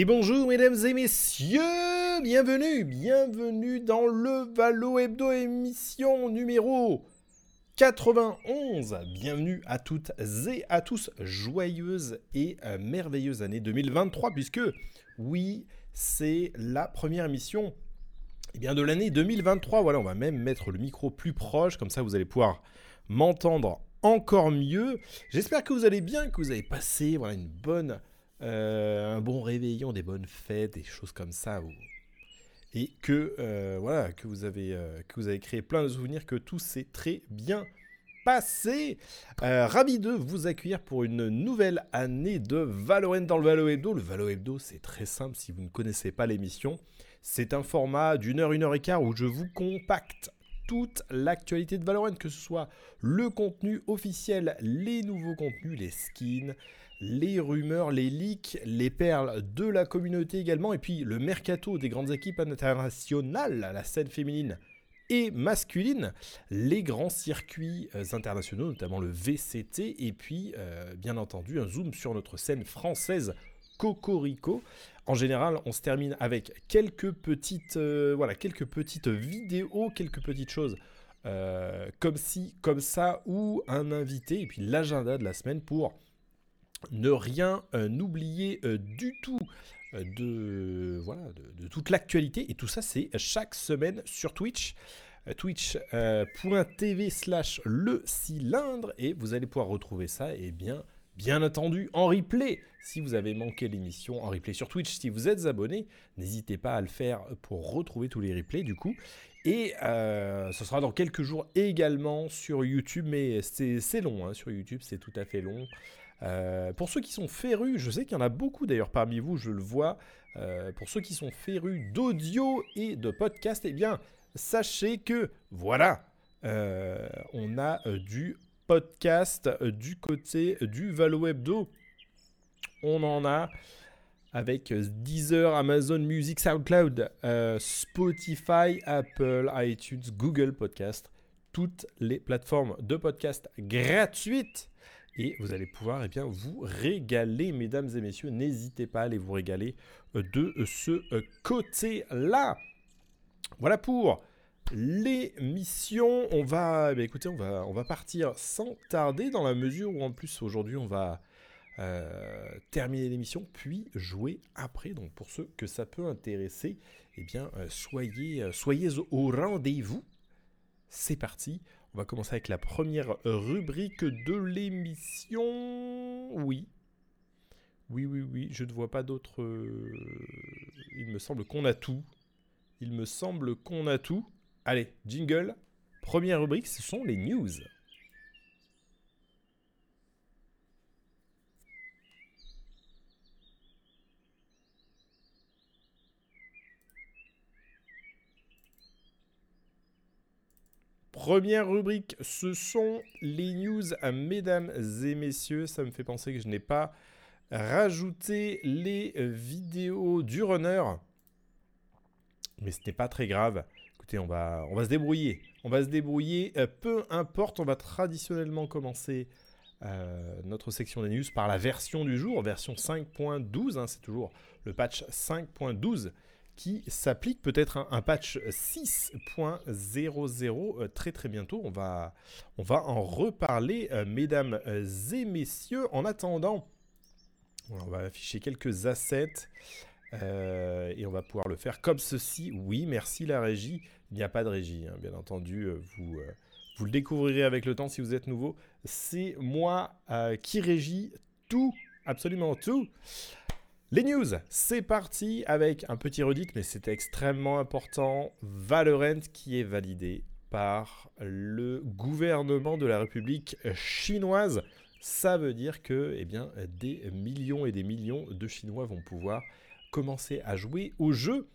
Et bonjour mesdames et messieurs, bienvenue, bienvenue dans le Valo Hebdo émission numéro 91. Bienvenue à toutes et à tous, joyeuse et euh, merveilleuse année 2023 puisque oui, c'est la première émission eh bien, de l'année 2023. Voilà, on va même mettre le micro plus proche, comme ça vous allez pouvoir m'entendre encore mieux. J'espère que vous allez bien, que vous avez passé voilà, une bonne un bon réveillon, des bonnes fêtes, des choses comme ça. Et que, euh, voilà, que, vous avez, euh, que vous avez créé plein de souvenirs, que tout s'est très bien passé. ravi de vous accueillir pour une nouvelle année de Valorant dans le Valo Hebdo. Le Valo Hebdo, c'est très simple si vous ne connaissez pas l'émission. C'est un format d'une heure, une heure et quart où je vous compacte toute l'actualité de Valorant, que ce soit le contenu officiel, les nouveaux contenus, les skins, les rumeurs, les leaks, les perles de la communauté également, et puis le mercato des grandes équipes internationales, la scène féminine et masculine, les grands circuits euh, internationaux, notamment le VCT, et puis euh, bien entendu un zoom sur notre scène française Cocorico. En général, on se termine avec quelques petites, euh, voilà, quelques petites vidéos, quelques petites choses comme ci, comme ça, ou un invité, et puis l'agenda de la semaine pour ne rien euh, n'oublier euh, du tout euh, de, voilà, de, toute l'actualité. Et tout ça, c'est chaque semaine sur Twitch. Twitch.tv slash le cylindre. Et vous allez pouvoir retrouver ça, et bien, bien entendu, en replay. Si vous avez manqué l'émission, en replay sur Twitch. Si vous êtes abonné, n'hésitez pas à le faire pour retrouver tous les replays, du coup. Et ce sera dans quelques jours également sur YouTube, mais c'est long, hein, sur YouTube, c'est tout à fait long. Euh, pour ceux qui sont férus, je sais qu'il y en a beaucoup d'ailleurs parmi vous, je le vois. Euh, pour ceux qui sont férus d'audio et de podcast, eh bien, sachez que voilà, euh, on a du podcast du côté du Valo Hebdo. On en a avec Deezer, Amazon Music, SoundCloud, Spotify, Apple, iTunes, Google Podcast, toutes les plateformes de podcast gratuites et vous allez pouvoir eh bien, vous régaler, mesdames et messieurs. N'hésitez pas à aller vous régaler euh, de ce euh, côté-là. Voilà pour l'émission. On va, eh écoutez, on va, on va partir sans tarder dans la mesure où en plus aujourd'hui on va euh, terminer l'émission puis jouer après. Donc pour ceux que ça peut intéresser, eh bien soyez, soyez au rendez-vous. C'est parti. On va commencer avec la première rubrique de l'émission. Oui. Oui, oui, oui. Je ne vois pas d'autres. Euh, il me semble qu'on a tout. Il me semble qu'on a tout. Allez, jingle. Première rubrique, ce sont les news. Première rubrique, ce sont les news, mesdames et messieurs. Ça me fait penser que je n'ai pas rajouté les vidéos du runner. Mais ce n'est pas très grave. Écoutez, on va, on va se débrouiller. On va se débrouiller. Euh, peu importe, on va traditionnellement commencer euh, notre section des news par la version du jour, version 5.12. Hein, c'est toujours le patch 5.12 qui s'applique peut-être un, patch 6.00 euh, très très bientôt. On va, on va en reparler, euh, mesdames et messieurs. En attendant, on va afficher quelques assets euh, et on va pouvoir le faire comme ceci. Oui, merci la régie. Il n'y a pas de régie, hein, bien entendu. Vous, vous le découvrirez avec le temps si vous êtes nouveau. C'est moi qui régis tout, absolument tout. Les news, c'est parti avec un petit redit, mais c'est extrêmement important. Valorant qui est validé par le gouvernement de la République chinoise. Ça veut dire que eh des millions et des millions de Chinois vont pouvoir commencer à jouer au jeu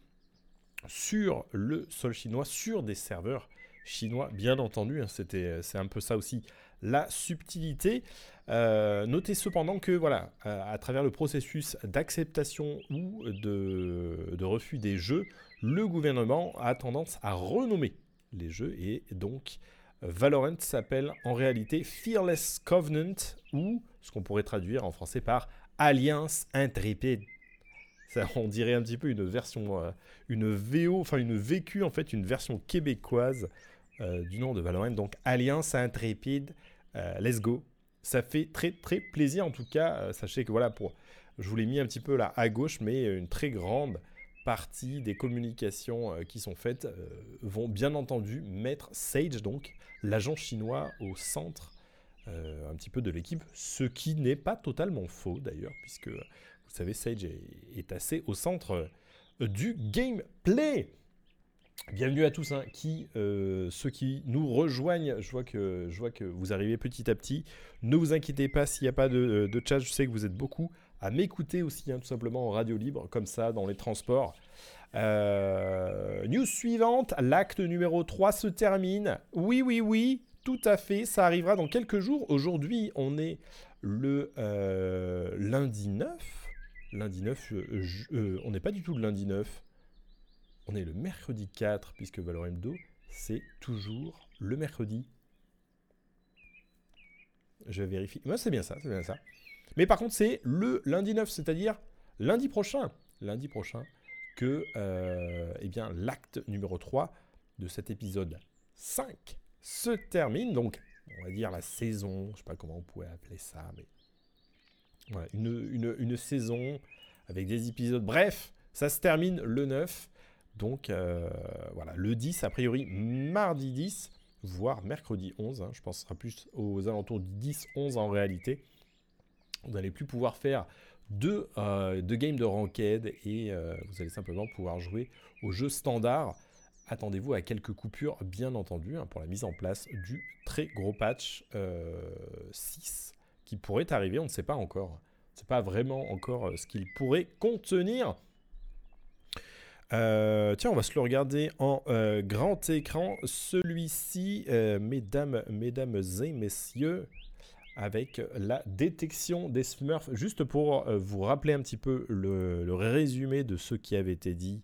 sur le sol chinois, sur des serveurs chinois, bien entendu. Hein, c'était, c'est un peu ça aussi la subtilité. Euh, notez cependant que, voilà, à, travers le processus d'acceptation ou de, refus des jeux, le gouvernement a tendance à renommer les jeux et donc Valorant s'appelle en réalité Fearless Covenant ou ce qu'on pourrait traduire en français par Alliance intrépide. Ça, on dirait un petit peu une version, euh, une VO, enfin une VQ en fait, une version québécoise euh, du nom de Valorant. Donc Alliance intrépide, euh, let's go. Ça fait très très plaisir en tout cas. sachez que voilà, pour, je vous l'ai mis un petit peu là à gauche, mais une très grande partie des communications qui sont faites vont bien entendu mettre Sage, donc l'agent chinois, au centre euh, un petit peu de l'équipe, ce qui n'est pas totalement faux d'ailleurs, puisque vous savez, Sage est, assez au centre euh, du gameplay. Bienvenue à tous, hein, qui, euh, ceux qui nous rejoignent, je vois, que, je vois que vous arrivez petit à petit. Ne vous inquiétez pas s'il n'y a pas de, chat, je sais que vous êtes beaucoup à m'écouter aussi, hein, tout simplement en radio libre, comme ça, dans les transports. news suivante, l'acte numéro 3 se termine. Oui, oui, oui, tout à fait, ça arrivera dans quelques jours. Aujourd'hui, on est le euh, lundi 9. Lundi 9, euh, euh, on n'est pas du tout le lundi 9. On est le mercredi 4, puisque Valorem 2, c'est toujours le mercredi. Je vérifie. Moi, c'est bien ça, c'est bien ça. Mais par contre, c'est le lundi 9, c'est-à-dire lundi prochain. Lundi prochain, que eh bien, l'acte numéro 3 de cet épisode 5 se termine. Donc, on va dire la saison, je sais pas comment on pourrait appeler ça, mais voilà, une, saison avec des épisodes. Bref, ça se termine le 9. Donc, euh, voilà, le 10, a priori, mardi 10, voire mercredi 11. Hein, je pense sera plus aux alentours du 10-11 en réalité. Vous n'allez plus pouvoir faire deux, euh, games de ranked et euh, vous allez simplement pouvoir jouer au jeu standard attendez-vous à quelques coupures, bien entendu, hein, pour la mise en place du très gros patch 6 euh, qui pourrait arriver, on ne sait pas encore. On ne pas vraiment encore ce qu'il pourrait contenir. Euh, tiens, on va se le regarder en grand écran. Celui-ci, mesdames, mesdames et messieurs, avec la détection des Smurfs. Juste pour vous rappeler un petit peu le, résumé de ce qui avait été dit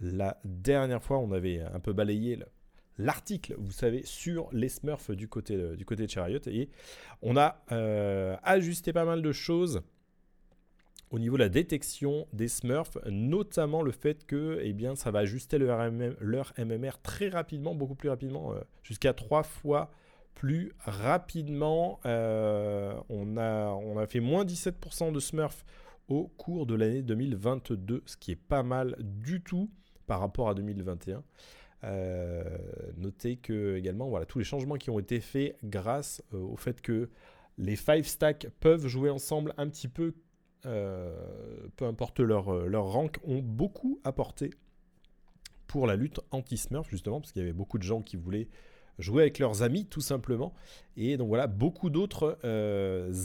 la dernière fois, on avait un peu balayé l'article, vous savez, sur les Smurfs du côté du côté de Chariot. Et on a euh, ajusté pas mal de choses au niveau de la détection des Smurfs, notamment le fait que eh bien, ça va ajuster leur, MMR très rapidement, beaucoup plus rapidement, euh, jusqu'à trois fois plus rapidement. Euh, on, a, on a fait moins 17% de Smurfs au cours de l'année 2022, ce qui est pas mal du tout par rapport à 2021. Euh, notez que également voilà tous les changements qui ont été faits grâce au fait que les five stacks peuvent jouer ensemble un petit peu, peu importe leur, leur rank, ont beaucoup apporté pour la lutte anti-smurf justement parce qu'il y avait beaucoup de gens qui voulaient jouer avec leurs amis tout simplement et donc voilà beaucoup d'autres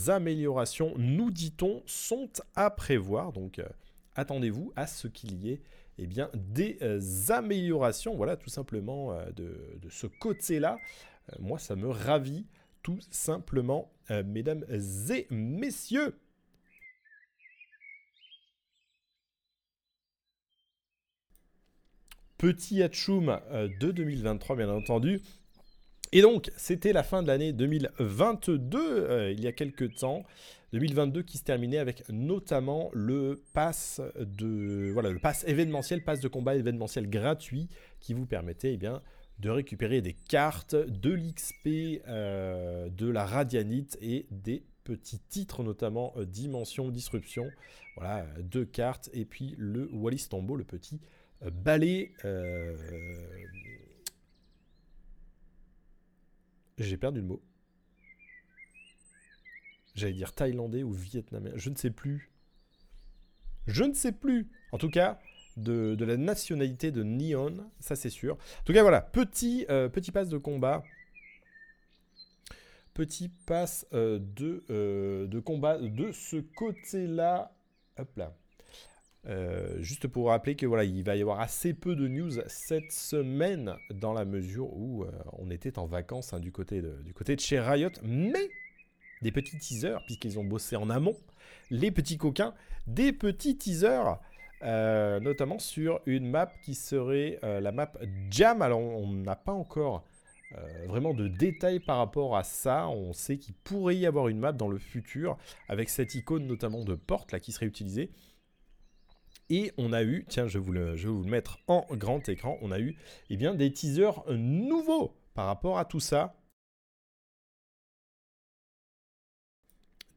améliorations nous dit-on sont à prévoir donc attendez-vous à ce qu'il y ait eh bien, des euh, améliorations, voilà, tout simplement euh, de, ce côté-là. Euh, moi, ça me ravit, tout simplement, mesdames et messieurs. Petit Hatchoum de 2023, bien entendu. Et donc, c'était la fin de l'année 2022, il y a quelques temps. 2022 qui se terminait avec notamment le pass de voilà le pass événementiel, pass de combat événementiel gratuit qui vous permettait eh bien de récupérer des cartes, de l'XP, euh, de la radianite et des petits titres, notamment euh, Dimension, Disruption. Voilà, deux cartes. Et puis le Wallis Tombo, le petit euh, balai. J'ai perdu le mot. J'allais dire thaïlandais ou vietnamien. Je ne sais plus. Je ne sais plus. En tout cas, de, la nationalité de Neon, ça c'est sûr. En tout cas, voilà, petit, euh, petit pass de combat. Petit pass euh, de, euh, de combat de ce côté-là. Hop là. Euh, juste pour rappeler que voilà, il va y avoir assez peu de news cette semaine dans la mesure où euh, on était en vacances hein, du, côté de, chez Riot, mais des petits teasers puisqu'ils ont bossé en amont, les petits coquins, des petits teasers. Euh, notamment sur une map qui serait la map Jam. Alors on n'a pas encore vraiment de détails par rapport à ça. On sait qu'il pourrait y avoir une map dans le futur avec cette icône notamment de porte là qui serait utilisée. Et on a eu, tiens, je vais vous le, je vous le mettre en grand écran, on a eu eh bien, des teasers nouveaux par rapport à tout ça.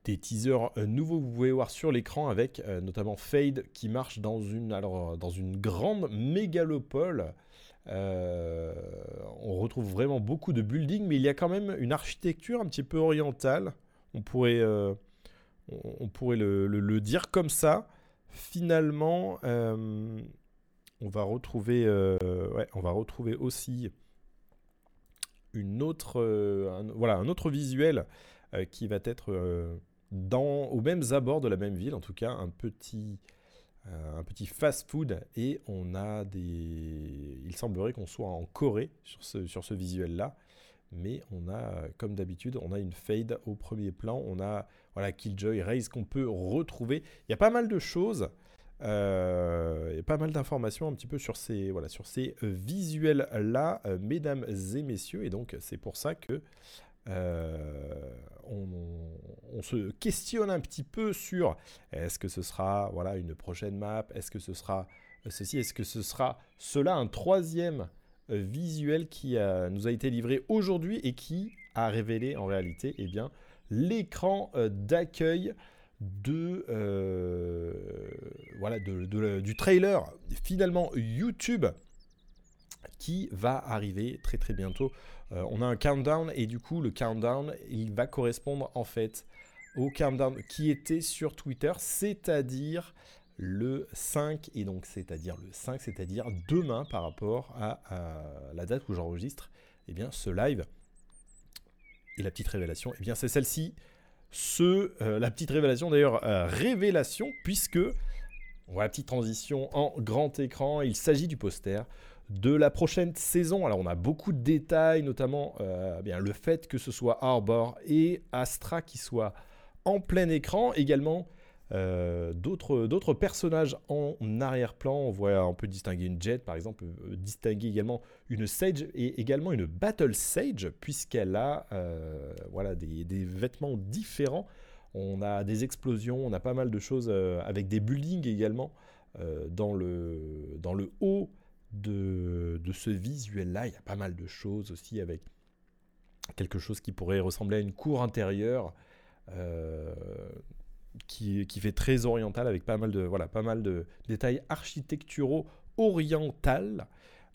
Des teasers nouveaux, vous pouvez voir sur l'écran avec euh, notamment Fade qui marche dans une, alors, dans une grande mégalopole. Euh, on retrouve vraiment beaucoup de buildings, mais il y a quand même une architecture un petit peu orientale. On pourrait, euh, on, pourrait le, dire comme ça finalement, euh, on, va retrouver, euh, on va retrouver aussi une autre, euh, un, voilà, un autre visuel qui va être dans, aux mêmes abords de la même ville, en tout cas un petit, un petit fast-food et on a des... Il semblerait qu'on soit en Corée sur ce, sur ce visuel-là. Mais on a, comme d'habitude, on a une fade au premier plan, on a voilà, Killjoy, Raze qu'on peut retrouver. Il y a pas mal de choses, euh, pas mal d'informations un petit peu sur ces, euh, visuels-là, euh, mesdames et messieurs, et donc c'est pour ça que on, se questionne un petit peu sur est-ce que ce sera voilà, une prochaine map, est-ce que ce sera ceci, est-ce que ce sera cela, un troisième visuel qui nous a été livré aujourd'hui et qui a révélé en réalité eh bien, l'écran euh, d'accueil de, euh, voilà, du trailer finalement YouTube qui va arriver très très bientôt. Euh, on a un countdown et du coup le countdown il va correspondre en fait au countdown qui était sur Twitter, c'est-à-dire le 5, et donc c'est-à-dire le 5, c'est-à-dire demain par rapport à, la date où j'enregistre eh bien, ce live. Et la petite révélation, eh bien c'est celle-ci. Ce, euh, la petite révélation d'ailleurs, euh, révélation, puisque, la petite transition en grand écran, il s'agit du poster de la prochaine saison. Alors on a beaucoup de détails, notamment euh, eh le fait que ce soit Arbor et Astra qui soient en plein écran, également euh, d'autres personnages en arrière-plan, on voit, on peut distinguer une Jet par exemple, euh, distinguer également une Sage et également une Battle Sage puisqu'elle a euh, voilà, des, vêtements différents. On a des explosions, on a pas mal de choses avec des buildings également dans, le, dans le haut de, de ce visuel-là. Il y a pas mal de choses aussi avec quelque chose qui pourrait ressembler à une cour intérieure qui, fait très oriental avec pas mal de, voilà, pas mal de détails architecturaux oriental.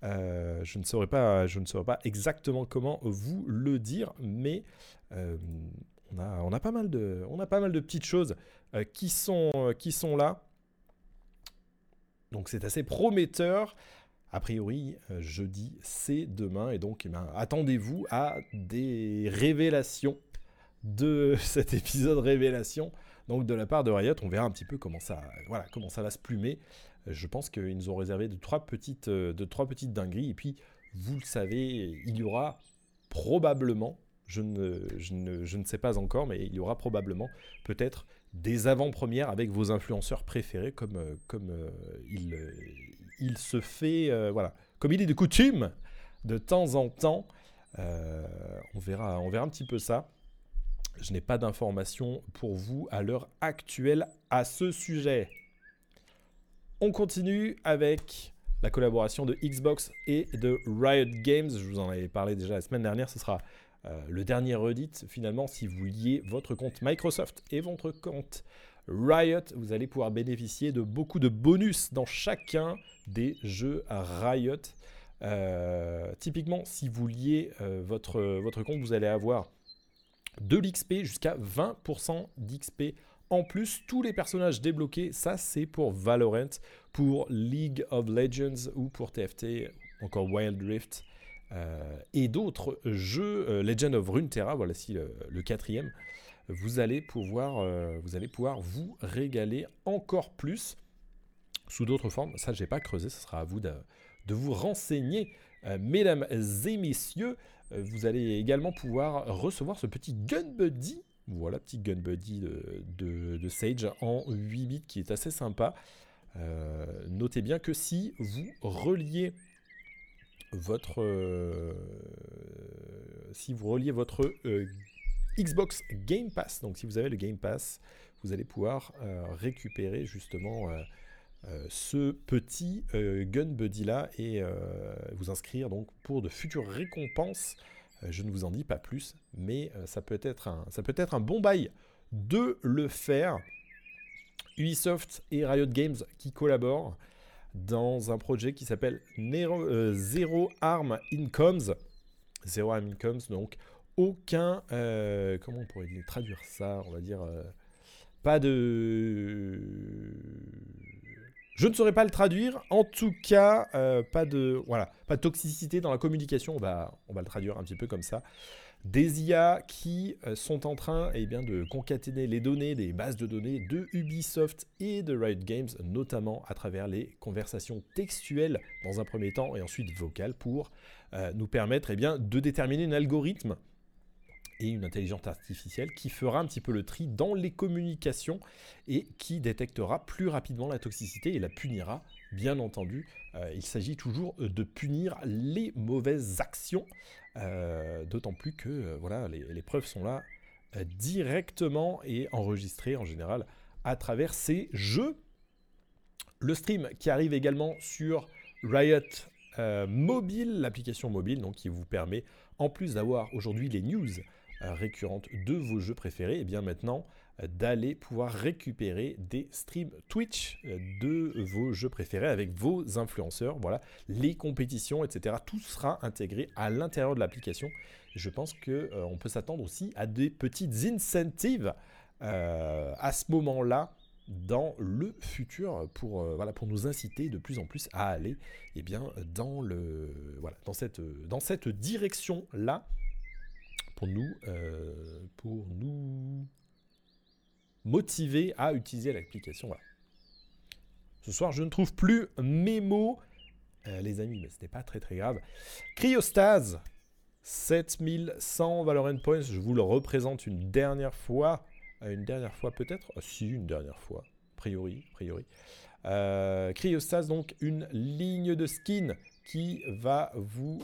Euh, je, ne saurais pas, je ne saurais pas exactement comment vous le dire, mais euh, on, a, on, a pas mal de, on a pas mal de petites choses euh, qui, sont, qui sont là. Donc c'est assez prometteur. A priori, jeudi, c'est demain. Et donc, eh ben, attendez-vous à des révélations de cet épisode révélation donc de la part de Riot, on verra un petit peu comment ça, voilà, comment ça va se plumer. Euh, je pense qu'ils nous ont réservé de trois petites, euh, de trois petites dingueries. Et puis, vous le savez, il y aura probablement, je ne, je ne, sais pas encore, mais il y aura probablement peut-être des avant-premières avec vos influenceurs préférés, comme, euh, comme il, il se fait, voilà, comme il est de coutume de temps en temps. on, verra, on verra un petit peu ça. Je n'ai pas d'informations pour vous à l'heure actuelle à ce sujet. On continue avec la collaboration de Xbox et de Riot Games. Je vous en avais parlé déjà la semaine dernière. Ce sera euh, le dernier Reddit. Finalement, si vous liez votre compte Microsoft et votre compte Riot, vous allez pouvoir bénéficier de beaucoup de bonus dans chacun des jeux Riot. Euh, typiquement, si vous liez euh, votre, votre compte, vous allez avoir de l'XP jusqu'à 20% d'XP en plus, tous les personnages débloqués, ça c'est pour Valorant, pour League of Legends ou pour TFT, encore Wild Rift euh, et d'autres jeux, euh, Legend of Runeterra, voilà si le, quatrième, vous allez, pouvoir, euh, vous allez pouvoir vous régaler encore plus sous d'autres formes. Ça, j'ai pas creusé, ce sera à vous de, vous renseigner. mesdames et messieurs, vous allez également pouvoir recevoir ce petit Gun Buddy. Voilà, petit Gun Buddy de, de Sage en 8 bits qui est assez sympa. notez bien que si vous reliez votre euh, si vous reliez votre euh, Xbox Game Pass, donc si vous avez le Game Pass, vous allez pouvoir euh, récupérer justement ce petit Gun Buddy là et vous inscrire donc pour de futures récompenses. je ne vous en dis pas plus, mais ça peut être un ça peut être un bon bail de le faire. Ubisoft et Riot Games qui collaborent dans un projet qui s'appelle euh, Zero Arm Incomes. Zero Arm Incomes, donc aucun. Euh, comment on pourrait traduire ça On va dire. Euh, pas de. Je ne saurais pas le traduire. En tout cas, pas de voilà, pas de toxicité dans la communication. On va, le traduire un petit peu comme ça des IA qui euh, sont en train eh de concaténer les données des bases de données de Ubisoft et de Riot Games, notamment à travers les conversations textuelles dans un premier temps et ensuite vocales pour euh, nous permettre eh de déterminer un algorithme et une intelligence artificielle qui fera un petit peu le tri dans les communications et qui détectera plus rapidement la toxicité et la punira. Bien entendu, euh, il s'agit toujours de punir les mauvaises actions euh, d'autant plus que euh, voilà, les, preuves sont là euh, directement et enregistrées en général à travers ces jeux. Le stream qui arrive également sur Riot Mobile, l'application mobile, donc qui vous permet, en plus d'avoir aujourd'hui les news récurrentes de vos jeux préférés, et eh bien maintenant d'aller pouvoir récupérer des streams Twitch euh, de vos jeux préférés avec vos influenceurs. Voilà, les compétitions, etc. Tout sera intégré à l'intérieur de l'application. Je pense qu'on euh, peut s'attendre aussi à des petites incentives euh, à ce moment-là dans le futur pour, voilà, pour nous inciter de plus en plus à aller eh bien, dans, le, voilà, dans cette, dans cette direction-là pour nous, pour nous motivé à utiliser l'application. Voilà. Ce soir, je ne trouve plus mes mots. Euh, les amis, mais c'était pas très très grave. Cryostase, 7100 Valorant Points. Je vous le représente une dernière fois. Euh, une dernière fois peut-être? Si, une dernière fois. A priori, a priori. Euh, Cryostase, donc une ligne de skin qui va vous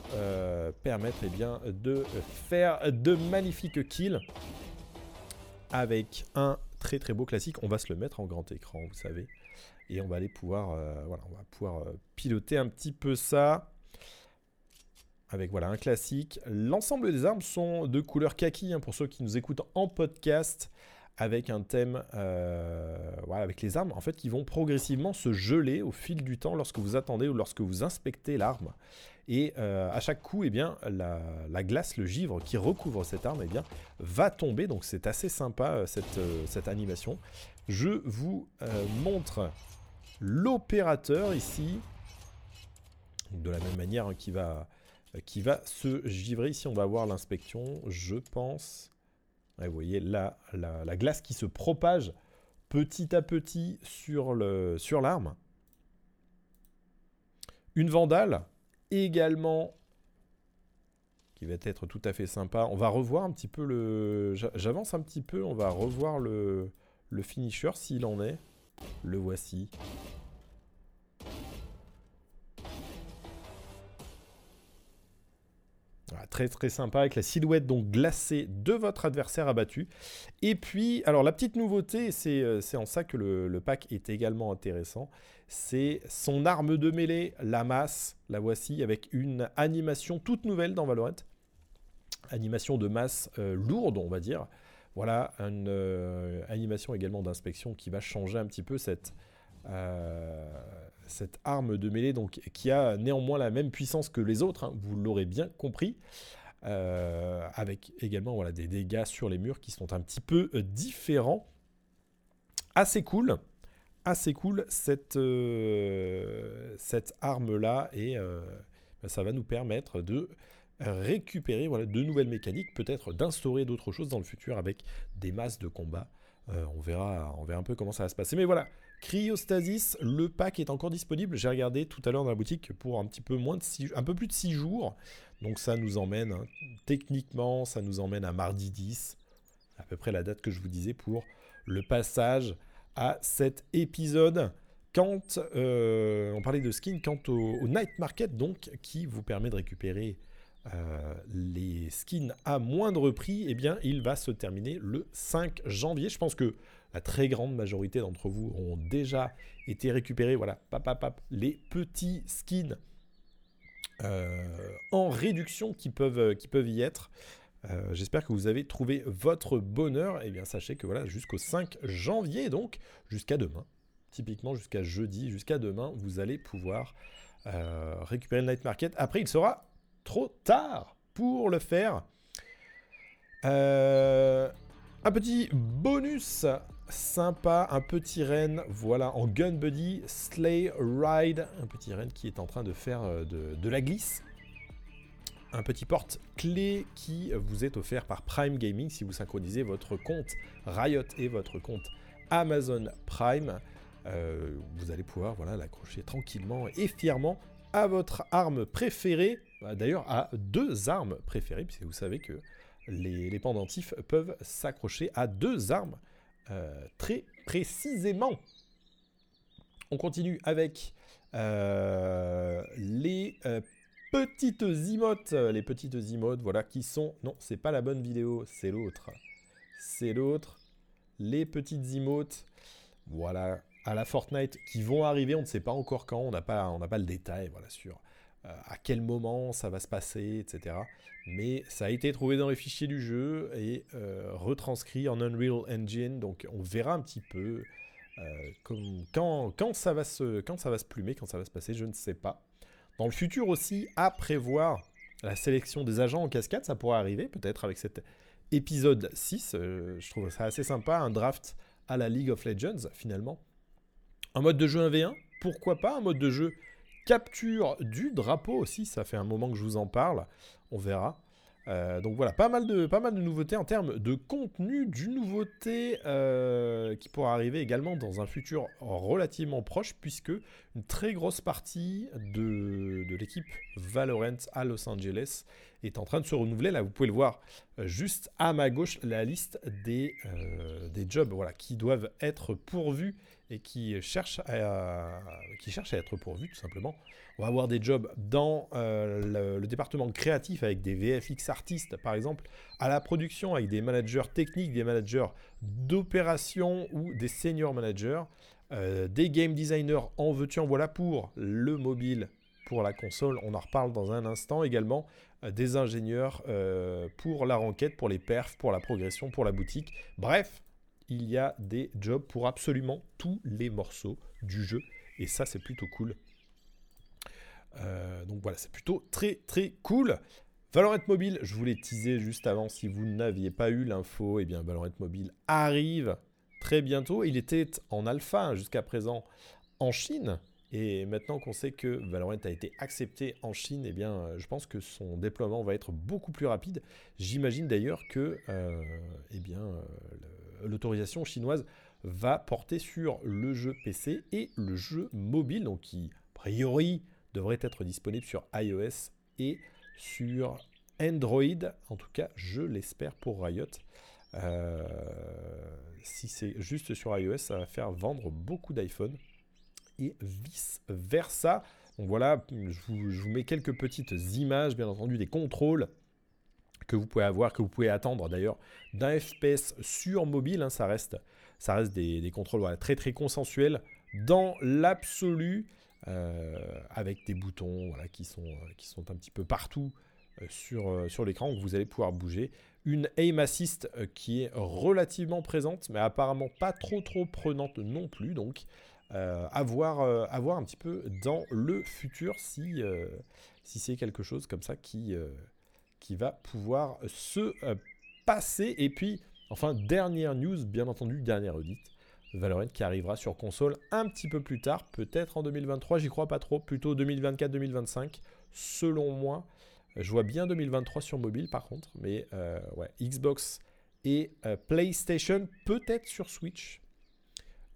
permettre eh bien, de faire de magnifiques kills avec un très très beau classique. On va se le mettre en grand écran, vous savez. Et on va aller pouvoir, euh, voilà, on va pouvoir euh, piloter un petit peu ça. Avec voilà un classique. L'ensemble des armes sont de couleur kaki hein, pour ceux qui nous écoutent en podcast avec un thème, euh, voilà, avec les armes en fait qui vont progressivement se geler au fil du temps lorsque vous attendez ou lorsque vous inspectez l'arme. Et euh, à chaque coup, eh bien, la, glace, le givre qui recouvre cette arme, eh bien, va tomber. Donc c'est assez sympa euh, cette, animation. Je vous montre l'opérateur ici, de la même manière hein, qui va qui va se givrer. Ici, on va voir l'inspection, je pense vous voyez là, la, glace qui se propage petit à petit sur l'arme. Une vandale également qui va être tout à fait sympa. On va revoir un petit peu le... J'avance un petit peu, on va revoir le finisher s'il en est. Le voici. Très très sympa avec la silhouette donc glacée de votre adversaire abattu. Et puis, alors la petite nouveauté, c'est euh, en ça que le, pack est également intéressant, c'est son arme de mêlée, la masse, la voici, avec une animation toute nouvelle dans Valorant. Animation de masse euh, lourde, on va dire. Voilà, une euh, animation également d'inspection qui va changer un petit peu cette, cette arme de mêlée donc, qui a néanmoins la même puissance que les autres, hein, vous l'aurez bien compris. Euh, avec également voilà, des dégâts sur les murs qui sont un petit peu euh, différents. Assez cool, assez cool cette, euh, cette arme-là, et bah, ça va nous permettre de récupérer voilà, de nouvelles mécaniques, peut-être d'instaurer d'autres choses dans le futur avec des masses de combat. on, verra, on verra un peu comment ça va se passer. Mais voilà, Cryostasis, le pack est encore disponible. J'ai regardé tout à l'heure dans la boutique pour un peu moins de peu plus de 6 jours. Donc ça nous emmène, hein, techniquement, ça nous emmène à mardi 10, à peu près la date que je vous disais pour le passage à cet épisode. Quand euh, on parlait de skin, quant au, Night Market, donc, qui vous permet de récupérer euh, les skins à moindre prix, eh bien, il va se terminer le 5 janvier. Je pense que la très grande majorité d'entre vous ont déjà été récupérés. Voilà, pap, les petits skins euh, en réduction qui peuvent, y être. Euh, j'espère que vous avez trouvé votre bonheur. Et eh bien, sachez que voilà, jusqu'au 5 janvier, donc jusqu'à demain, typiquement jusqu'à jeudi, jusqu'à demain, vous allez pouvoir euh, récupérer le night market. Après, il sera trop tard pour le faire. Un petit bonus sympa, un petit renne, voilà, en Gun Buddy, Slay Ride, un petit renne qui est en train de faire de, de la glisse un petit porte-clé qui vous est offert par Prime Gaming si vous synchronisez votre compte Riot et votre compte Amazon Prime. Euh, vous allez pouvoir voilà, l'accrocher tranquillement et fièrement à votre arme préférée, bah, d'ailleurs à deux armes préférées, puisque vous savez que les, pendentifs peuvent s'accrocher à deux armes euh, très précisément. On continue avec euh, les petites emotes, les petites emotes, voilà, qui sont... Non, c'est pas la bonne vidéo, c'est l'autre. C'est l'autre. Les petites emotes, voilà, à la Fortnite, qui vont arriver, on ne sait pas encore quand, on n'a pas, on pas le détail, voilà, sur euh, à quel moment ça va se passer, etc. Mais ça a été trouvé dans les fichiers du jeu et euh, retranscrit en Unreal Engine, donc on verra un petit peu... Euh, quand, quand, ça va se, quand ça va se plumer, quand ça va se passer, je ne sais pas. Dans le futur aussi, à prévoir la sélection des agents en cascade, ça pourrait arriver peut-être avec cet épisode 6. Euh, je trouve ça assez sympa, un draft à la League of Legends finalement. Un mode de jeu 1v1, pourquoi pas un mode de jeu capture du drapeau aussi, ça fait un moment que je vous en parle, on verra. Euh, donc voilà, pas mal, de, pas mal de nouveautés en termes de contenu, du nouveauté euh, qui pourra arriver également dans un futur relativement proche, puisque une très grosse partie de, l'équipe Valorant à Los Angeles est en train de se renouveler. Là, vous pouvez le voir euh, juste à ma gauche, la liste des, jobs qui doivent être pourvus et qui cherchent à, qui cherchent à être pourvus tout simplement. On va avoir des jobs dans euh, le, département créatif avec des VFX artistes par exemple, à la production avec des managers techniques, des managers d'opération ou des senior managers, euh, des game designers en veux-tu en voilà pour le mobile, pour la console, on en reparle dans un instant également, euh, des ingénieurs pour la renquête, pour les perfs, pour la progression, pour la boutique, bref, il y a des jobs pour absolument tous les morceaux du jeu. Et ça, c'est plutôt cool. Euh, donc voilà, c'est plutôt très très cool. Valorant Mobile, je vous l'ai teasé juste avant. Si vous n'aviez pas eu l'info, eh bien Valorant Mobile arrive très bientôt. Il était en alpha jusqu'à présent en Chine. Et maintenant qu'on sait que Valorant a été accepté en Chine, eh bien, je pense que son déploiement va être beaucoup plus rapide. J'imagine d'ailleurs que euh, eh bien, l'autorisation chinoise va porter sur le jeu PC et le jeu mobile, donc qui, a priori, devrait être disponible sur iOS et sur Android. En tout cas, je l'espère pour Riot. Euh, si c'est juste sur iOS, ça va faire vendre beaucoup d'iPhone et vice versa. Donc voilà, je vous, mets quelques petites images, bien entendu, des contrôles que vous pouvez avoir, que vous pouvez attendre d'ailleurs d'un FPS sur mobile. Hein. ça reste, ça reste des, contrôles très très consensuels dans l'absolu. Euh, avec des boutons voilà, qui, sont, euh, qui sont un petit peu partout euh, sur, sur l'écran, où vous allez pouvoir bouger. Une aim assist qui est relativement présente, mais apparemment pas trop trop prenante non plus, donc à voir, un petit peu dans le futur si, si c'est quelque chose comme ça qui, qui va pouvoir se passer. Et puis, enfin, dernière news, bien entendu, dernière audit. Valorant qui arrivera sur console un petit peu plus tard, peut-être en 2023, j'y crois pas trop, plutôt 2024-2025, selon moi. Je vois bien 2023 sur mobile par contre, mais euh, ouais, Xbox et euh, PlayStation, peut-être sur Switch.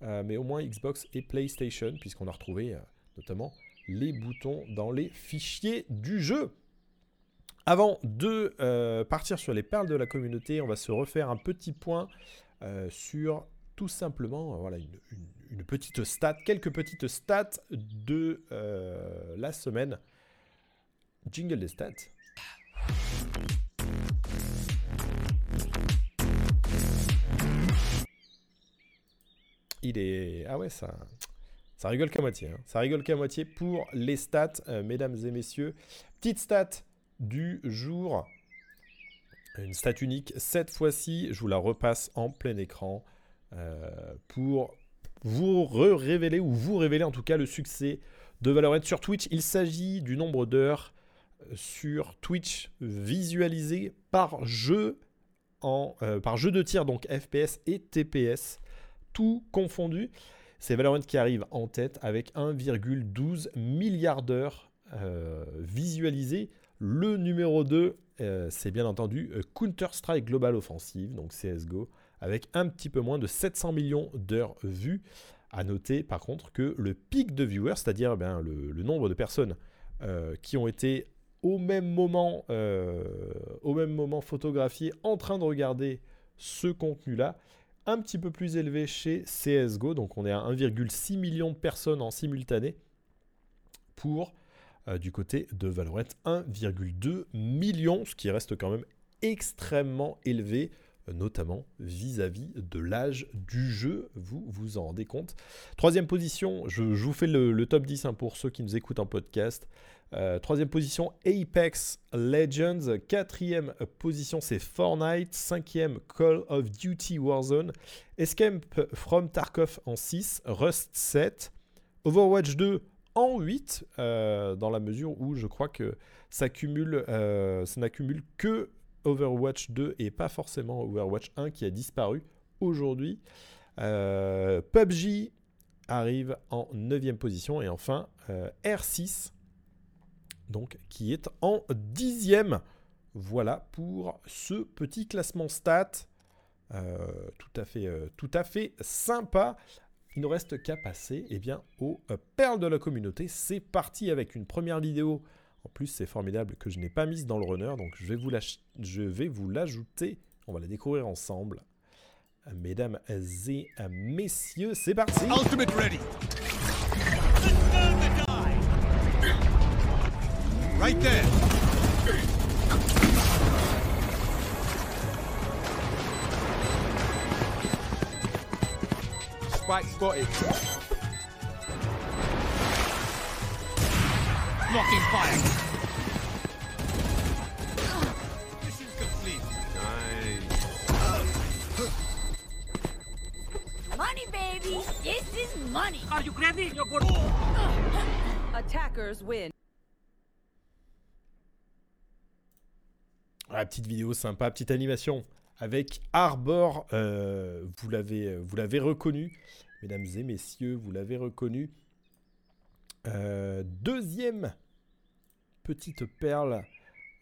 mais au moins Xbox et PlayStation, puisqu'on a retrouvé notamment les boutons dans les fichiers du jeu. Avant de euh, partir sur les perles de la communauté, on va se refaire un petit point euh, sur tout simplement euh, voilà, une, petite stat, quelques petites stats de la semaine. Jingle des stats. Il est... Ah ouais, ça... Ça rigole qu'à moitié. Hein. Ça rigole qu'à moitié pour les stats, mesdames et messieurs. Petite stat du jour. Une stat unique. Cette fois-ci, je vous la repasse en plein écran euh, pour vous révéler, ou vous révéler en tout cas le succès de Valorant sur Twitch. Il s'agit du nombre d'heures euh, sur Twitch visualisées par jeu, en, euh, par jeu de tir, donc FPS et TPS, tout confondu. C'est Valorant qui arrive en tête avec 1,12 milliard d'heures visualisées le numéro 2, euh, c'est bien entendu euh, Counter-Strike Global Offensive, donc CSGO, avec un petit peu moins de 700 millions d'heures vues. À noter par contre que le pic de viewers, c'est-à-dire eh le, nombre de personnes euh, qui ont été au même moment, au même moment photographiées en train de regarder ce contenu-là, un petit peu plus élevé chez CSGO, donc on est à 1,6 million de personnes en simultané pour euh, du côté de Valorant 1,2 million, ce qui reste quand même extrêmement élevé euh, notamment vis-à-vis de l'âge du jeu, vous vous en rendez compte. Troisième position, je, vous fais le, top 10 hein, pour ceux qui nous écoutent en podcast. Euh, troisième position, Apex Legends. Quatrième position, c'est Fortnite. Cinquième, Call of Duty Warzone. Escape from Tarkov en 6. Rust 7. Overwatch 2 en 8, euh, dans la mesure où je crois que ça, cumule, euh, ça n'accumule que Overwatch 2 et pas forcément Overwatch 1 qui a disparu aujourd'hui. Euh, PUBG arrive en 9 position et enfin R6 donc qui est en 10 Voilà pour ce petit classement stat. tout, à fait, tout à fait sympa. Il ne reste qu'à passer eh bien, aux euh, perles de la communauté. C'est parti avec une première vidéo. En plus, c'est formidable que je n'ai pas mise dans le runner, donc je vais vous l'ajouter. On va la découvrir ensemble. Mesdames et messieurs, c'est parti Ultimate ready. Right there. Spike spotted. Blocking fire. Mission complete. Nice. Money, baby. This is money. Are you ready? You're good. Attackers win. Ah, petite vidéo sympa, petite animation avec Arbor. Euh, vous l'avez reconnu, mesdames et messieurs, vous l'avez reconnu. Euh, deuxième petite perle.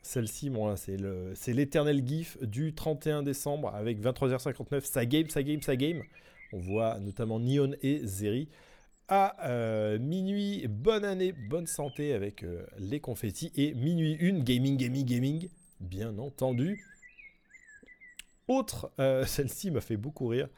Celle-ci, moi, c'est l'éternel GIF du 31 décembre avec 23h59. Ça game, ça game, ça game. On voit notamment Neon et Zeri. À euh, minuit, bonne année, bonne santé avec les confettis. Et minuit 1, gaming, gaming, gaming, bien entendu. Autre, euh, celle-ci m'a fait beaucoup rire.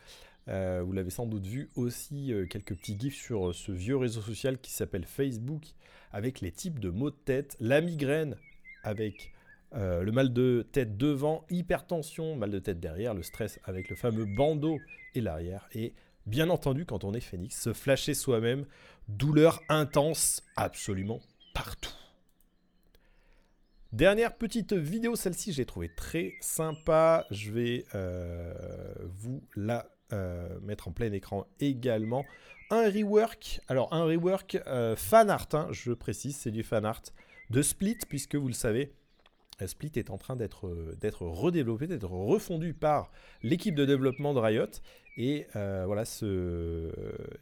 Euh, vous l'avez sans doute vu aussi euh, quelques petits gifs sur ce vieux réseau social qui s'appelle Facebook avec les types de maux de tête, la migraine avec le mal de tête devant, hypertension, mal de tête derrière, le stress avec le fameux bandeau et l'arrière et bien entendu quand on est phénix, se flasher soi-même, douleur intense absolument partout. Dernière petite vidéo, celle-ci, j'ai trouvé très sympa. Je vais euh, vous la euh, mettre en plein écran également. Un rework, alors un rework euh, fan art, hein, je précise, c'est du fan art de Split, puisque vous le savez, Split est en train d'être redéveloppé, d'être refondu par l'équipe de développement de Riot. Et euh, voilà, ce,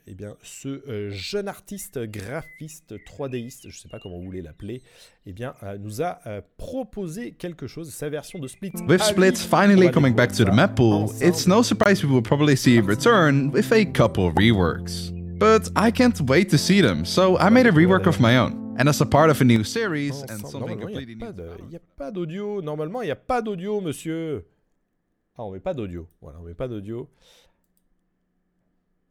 eh bien, ce euh, jeune artiste graphiste 3Diste, je ne sais pas comment vous voulez l'appeler, eh bien, euh, nous a proposé quelque chose, sa version de Split. With Split finally coming back to the map pool, it's no surprise we will probably see it return with a couple reworks. But I can't wait to see them, so I made a rework of my own. And as a part of a new series and something completely new. Il n'y a pas d'audio. Normalement, il n'y a pas d'audio, monsieur. Ah, on met pas d'audio. Voilà, on met pas d'audio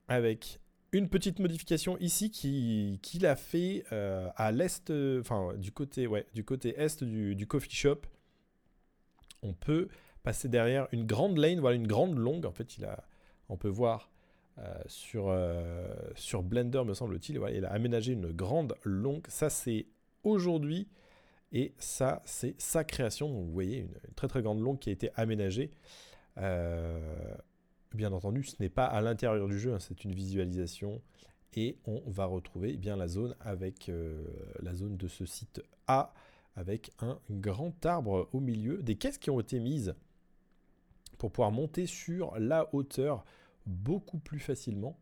avec une petite modification ici qu'il qui a fait euh, à l'est, enfin du côté, ouais, du côté est du, coffee shop. On peut passer derrière une grande lane, voilà une grande longue. En fait, il a, on peut voir sur, euh, sur Blender, me semble-t-il, il a aménagé une grande longue. Ça, c'est aujourd'hui. Et ça, c'est sa création. Vous voyez, une, très très grande longue qui a été aménagée. Bien entendu, ce n'est pas à l'intérieur du jeu, hein, c'est une visualisation. Et on va retrouver eh bien la zone avec euh, la zone de ce site A avec un grand arbre au milieu, des caisses qui ont été mises pour pouvoir monter sur la hauteur beaucoup plus facilement.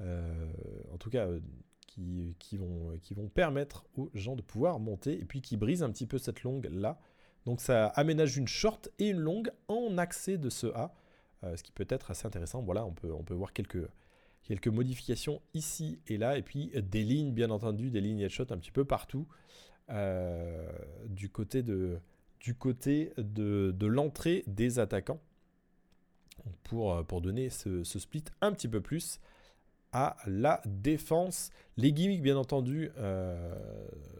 Euh, en tout cas, euh, qui, vont, permettre aux gens de pouvoir monter et puis qui brisent un petit peu cette longue là. Donc ça aménage une short et une longue en accès de ce A. Euh, ce qui peut être assez intéressant. Voilà, on peut, on peut voir quelques, quelques modifications ici et là, et puis des lignes, bien entendu, des lignes headshot un petit peu partout du côté de, de, de l'entrée des attaquants pour, euh, pour donner ce, split un petit peu plus à la défense. Les gimmicks, bien entendu,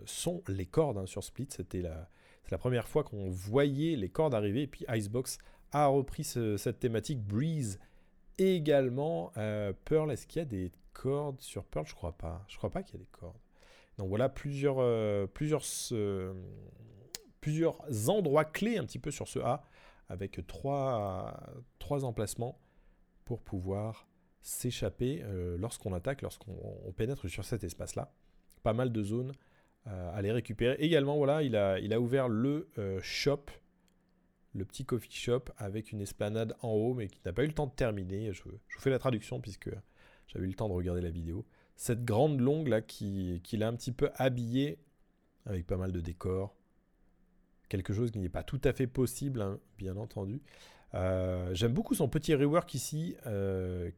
sont les cordes hein, sur Split. C'était la, première fois qu'on voyait les cordes arriver. Et puis Icebox a repris cette thématique. Breeze également. Euh, Pearl, est-ce qu'il y a des cordes sur Pearl? Je crois pas. Je crois pas qu'il y a des cordes. Donc voilà plusieurs, euh, plusieurs, plusieurs endroits clés un petit peu sur ce A avec trois, emplacements pour pouvoir s'échapper euh, lorsqu'on attaque, lorsqu'on pénètre sur cet espace-là. Pas mal de zones à les récupérer. Également, voilà, il a, ouvert le shop le petit coffee shop avec une esplanade en haut, mais qui n'a pas eu le temps de terminer. Je, vous fais la traduction puisque j'avais eu le temps de regarder la vidéo. Cette grande longue là qui, qui l'a un petit peu habillé avec pas mal de décors. Quelque chose qui n'est pas tout à fait possible, hein, bien entendu. Euh, j'aime beaucoup son petit rework ici euh,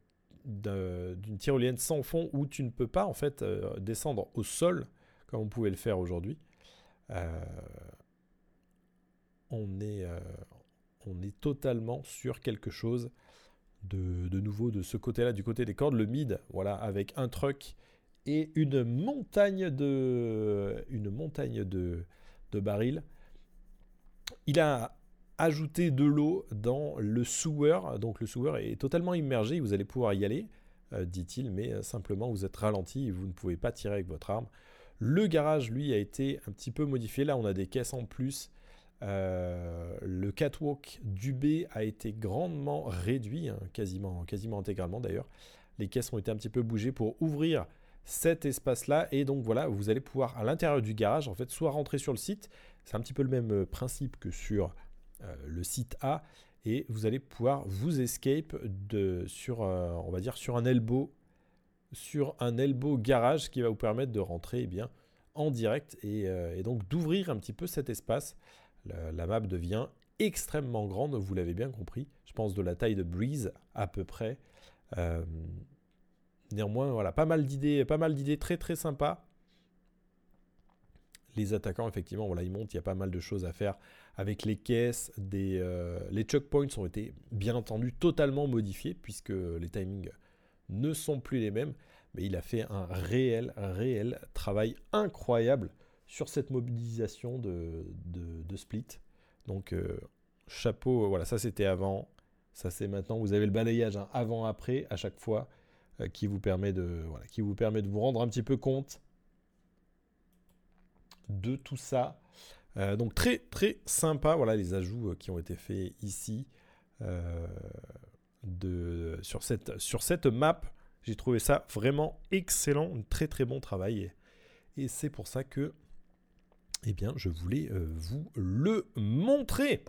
d'une tyrolienne sans fond où tu ne peux pas en fait euh, descendre au sol comme on pouvait le faire aujourd'hui on est, on est totalement sur quelque chose de, nouveau de ce côté-là, du côté des cordes. Le mid, voilà, avec un truck et une montagne de, une montagne de, de barils. Il a ajouté de l'eau dans le sewer. Donc le sewer est totalement immergé. Vous allez pouvoir y aller, euh, dit-il, mais euh, simplement vous êtes ralenti vous ne pouvez pas tirer avec votre arme. Le garage, lui, a été un petit peu modifié. Là, on a des caisses en plus euh, le catwalk du B a été grandement réduit, hein, quasiment, quasiment intégralement d'ailleurs. Les caisses ont été un petit peu bougées pour ouvrir cet espace-là. Et donc voilà, vous allez pouvoir à l'intérieur du garage, en fait, soit rentrer sur le site. C'est un petit peu le même euh, principe que sur euh, le site A. Et vous allez pouvoir vous escape de, sur, on va dire, sur un elbow, sur un elbow garage qui va vous permettre de rentrer eh bien, en direct et donc d'ouvrir un petit peu cet espace. La, map devient extrêmement grande, vous l'avez bien compris. Je pense de la taille de Breeze à peu près. Néanmoins, voilà, pas mal d'idées, pas mal d'idées très très sympas. Les attaquants, effectivement, voilà, ils montent, il y a pas mal de choses à faire avec les caisses. Des, euh, les choke points ont été bien entendu totalement modifiés puisque les timings ne sont plus les mêmes. Mais il a fait un réel, réel travail incroyable sur cette mobilisation de, Split. Donc, euh, chapeau, voilà, ça c'était avant, ça c'est maintenant. Vous avez le balayage hein, avant-après à chaque fois qui, vous permet de, voilà, qui vous permet de vous rendre un petit peu compte de tout ça. Euh, donc très très sympa, voilà les ajouts qui ont été faits ici de, sur, cette, sur cette map. J'ai trouvé ça vraiment excellent, un très très bon travail. et c'est pour ça que eh bien, je voulais vous le montrer.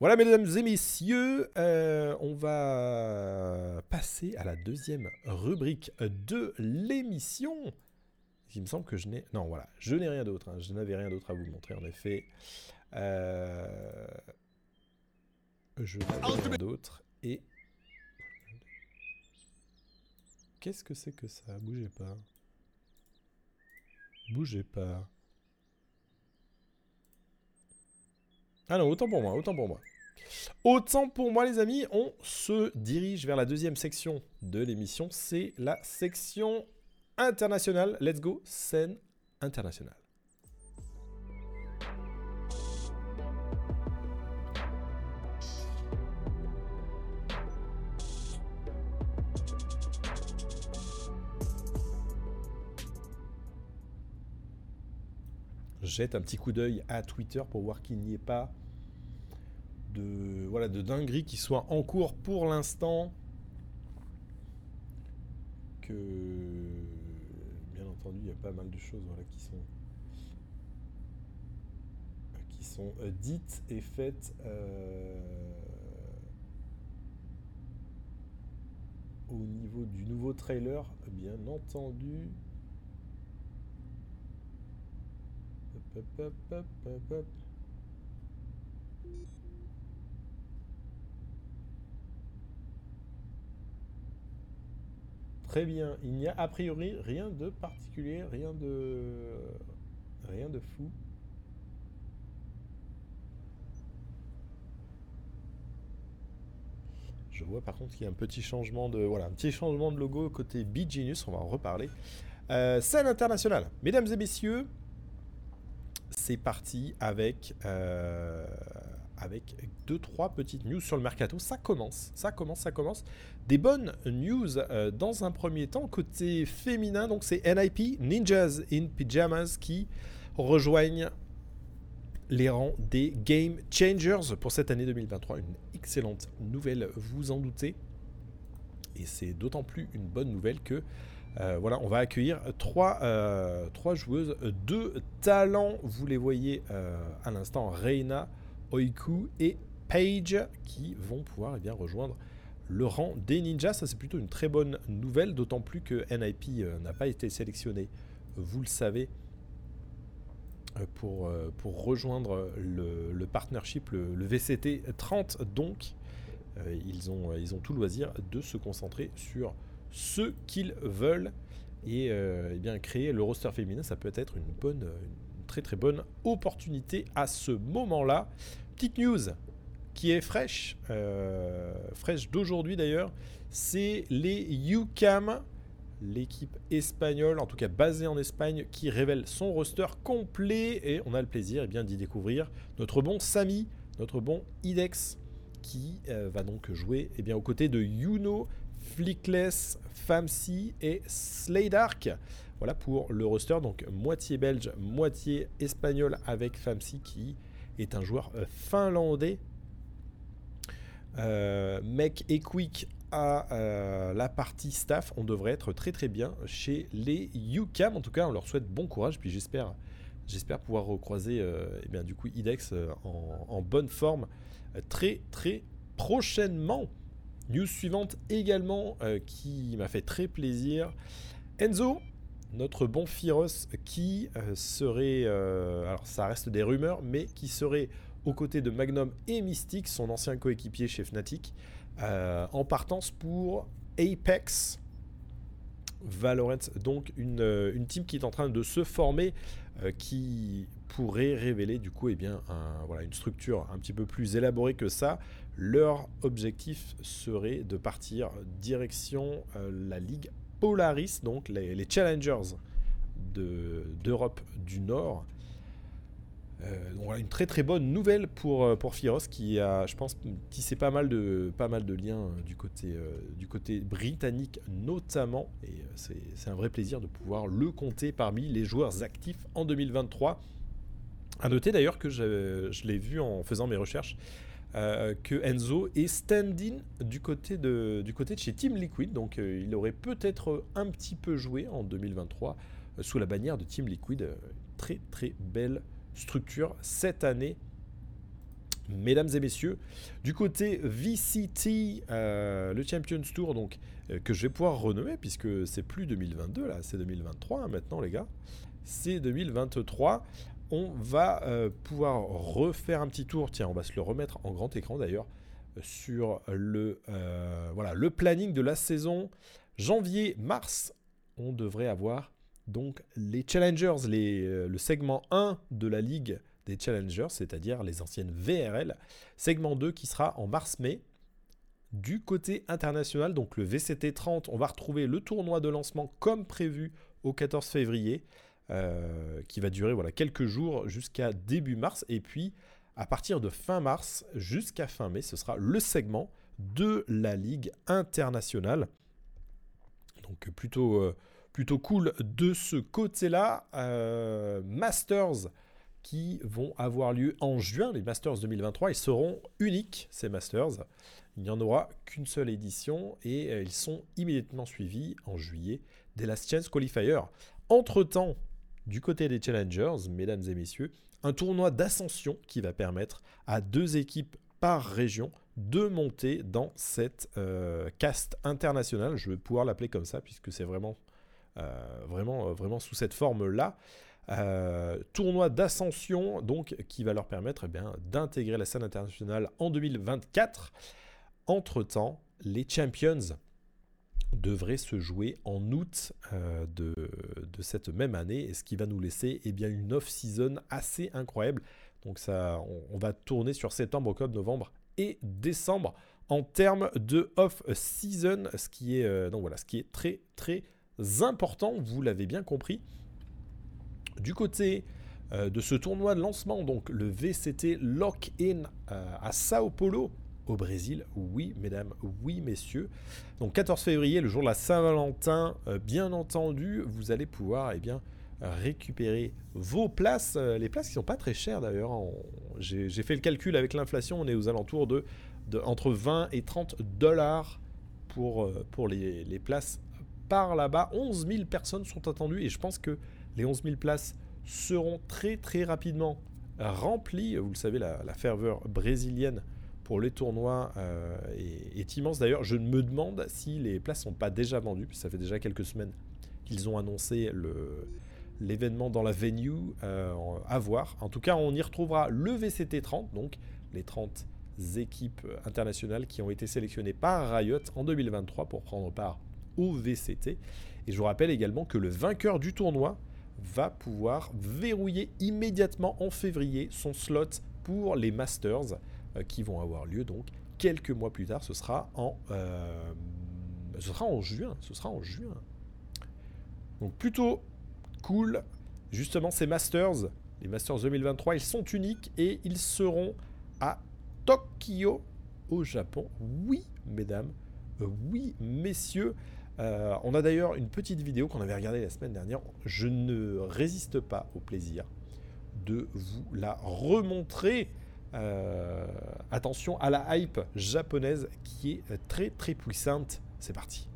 Voilà, mesdames et messieurs, euh, on va passer à la deuxième rubrique de l'émission. Il me semble que je n'ai... Non, voilà, je n'ai rien d'autre. Hein. Je n'avais rien d'autre à vous montrer, en effet. Euh, je n'ai rien d'autre. Et... Qu'est-ce que c'est que ça? Bougez pas. Bougez pas. Ah non, autant pour moi, autant pour moi. Autant pour moi les amis, on se dirige vers la deuxième section de l'émission, c'est la section internationale. Let's go, scène internationale. Jette un petit coup d'œil à Twitter pour voir qu'il n'y ait pas de, voilà, de dinguerie qui soit en cours pour l'instant. Que, bien entendu, il y a pas mal de choses voilà, qui sont, qui sont euh, dites et faites. Euh, au niveau du nouveau trailer, bien entendu hop, hop. Très bien. Il n'y a a priori rien de particulier, rien de rien de fou. Je vois par contre qu'il y a un petit changement de voilà un petit changement de logo côté B-Genius, on va en reparler. Euh, scène internationale, mesdames et messieurs, c'est parti avec euh, avec deux trois petites news sur le mercato. Ça commence, ça commence, ça commence. Des bonnes news euh, dans un premier temps côté féminin. Donc c'est NIP Ninjas in Pyjamas qui rejoignent les rangs des Game Changers pour cette année 2023. Une excellente nouvelle, vous en doutez. Et c'est d'autant plus une bonne nouvelle que euh, voilà, on va accueillir trois, euh, trois joueuses de talent. Vous les voyez à l'instant, Reina, Oiku et Page qui vont pouvoir eh bien, rejoindre le rang des ninjas. Ça, c'est plutôt une très bonne nouvelle, d'autant plus que NIP euh, n'a pas été sélectionné, vous le savez, euh, pour, euh, pour rejoindre le, partnership, le, VCT 30. Donc, ils, ont, ils ont tout loisir de se concentrer sur ce qu'ils veulent. Et, eh bien créer le roster féminin, ça peut être une bonne, très très bonne opportunité à ce moment-là. Petite news qui est fraîche, euh, fraîche d'aujourd'hui d'ailleurs, c'est les UCAM, l'équipe espagnole, en tout cas basée en Espagne, qui révèle son roster complet et on a le plaisir eh bien d'y découvrir notre bon Samy, notre bon Idex, qui euh, va donc jouer eh bien, aux côtés de Yuno, Flickless, Famsi et Slaydark. Voilà pour le roster, donc moitié belge, moitié espagnol avec Famsi qui est un joueur euh, finlandais. Euh, mec et Quick à euh, la partie staff, on devrait être très très bien chez les UCAM. En tout cas, on leur souhaite bon courage. Puis j'espère, j'espère pouvoir recroiser eh bien, du coup IDEX en, en, bonne forme très très prochainement. News suivante également qui m'a fait très plaisir. Enzo, notre bon Firos qui euh, serait, euh, alors ça reste des rumeurs, mais qui serait aux côtés de Magnum et Mystic, son ancien coéquipier chez Fnatic, euh, en partance pour Apex Valorant. Donc une, une, team qui est en train de se former, qui pourrait révéler du coup eh bien, voilà, une structure un petit peu plus élaborée que ça. Leur objectif serait de partir direction la Ligue Polaris, donc les, challengers d'Europe du Nord. Euh, une très très bonne nouvelle pour, euh, pour Firos qui a, je pense, tissé pas mal de, pas mal de liens euh, du côté, du côté britannique notamment. Et c'est un vrai plaisir de pouvoir le compter parmi les joueurs actifs en 2023. À noter d'ailleurs que je, je l'ai vu en faisant mes recherches. Que Enzo est stand-in du, côté de, chez Team Liquid. Donc il aurait peut-être un petit peu joué en 2023 sous la bannière de Team Liquid. très très belle structure cette année mesdames et messieurs. Du côté VCT, euh, le Champions Tour, donc, euh, que je vais pouvoir renommer, puisque c'est plus 2022, là, c'est 2023 hein, maintenant, les gars. C'est 2023. On va euh, pouvoir refaire un petit tour. Tiens, on va se le remettre en grand écran d'ailleurs sur le, voilà, le planning de la saison. Janvier-mars, on devrait avoir donc les Challengers, les, le segment 1 de la ligue des Challengers, c'est-à-dire les anciennes VRL. Segment 2 qui sera en mars-mai. Du côté international, donc le VCT 30, on va retrouver le tournoi de lancement comme prévu au 14 février, euh, qui va durer voilà, quelques jours jusqu'à début mars. Et puis, à partir de fin mars jusqu'à fin mai, ce sera le segment de la Ligue internationale. Donc plutôt, euh, plutôt cool de ce côté-là. Euh, Masters qui vont avoir lieu en juin, les Masters 2023. Ils seront uniques, ces Masters. Il n'y en aura qu'une seule édition et ils sont immédiatement suivis en juillet des Last Chance Qualifiers. Entre-temps, du côté des Challengers, mesdames et messieurs, un tournoi d'ascension qui va permettre à deux équipes par région de monter dans cette euh, caste internationale. Je vais pouvoir l'appeler comme ça puisque c'est vraiment, euh, vraiment, vraiment sous cette forme-là. Euh, tournoi d'ascension, donc qui va leur permettre eh d'intégrer la scène internationale en 2024. Entre-temps, les Champions devraient se jouer en août euh, de, cette même année, et ce qui va nous laisser eh bien, une off-season assez incroyable. Donc ça, on, va tourner sur septembre, octobre, novembre et décembre en termes de off-season, ce qui est euh, voilà, ce qui est très très important. Vous l'avez bien compris. Du côté euh, de ce tournoi de lancement, donc le VCT Lock-In à Sao Paulo, au Brésil. Oui, mesdames, oui, messieurs. Donc 14 février, le jour de la Saint-Valentin, euh, bien entendu, vous allez pouvoir eh bien, récupérer vos places. les places qui sont pas très chères d'ailleurs. J'ai fait le calcul avec l'inflation, on est aux alentours de, entre 20 et 30 dollars pour, les, les places par là-bas. 11 000 personnes sont attendues et je pense que les 11 000 places seront très très rapidement remplies. Vous le savez, la, ferveur brésilienne pour les tournois euh, est, immense. D'ailleurs, je me demande si les places sont pas déjà vendues, puisque ça fait déjà quelques semaines qu'ils ont annoncé l'événement dans la venue euh, à voir. En tout cas, on y retrouvera le VCT 30, donc les 30 équipes internationales qui ont été sélectionnées par Riot en 2023 pour prendre part au VCT. Et je vous rappelle également que le vainqueur du tournoi va pouvoir verrouiller immédiatement en février son slot pour les Masters qui vont avoir lieu donc quelques mois plus tard. Ce sera en, euh, ce sera en juin. Ce sera en juin. Donc plutôt cool. Justement, ces Masters, les Masters 2023, ils sont uniques et ils seront à Tokyo, au Japon. Oui, mesdames. Euh, oui, messieurs. Euh, on a d'ailleurs une petite vidéo qu'on avait regardée la semaine dernière. Je ne résiste pas au plaisir de vous la remontrer. Euh, attention à la hype japonaise qui est très très puissante. C'est parti.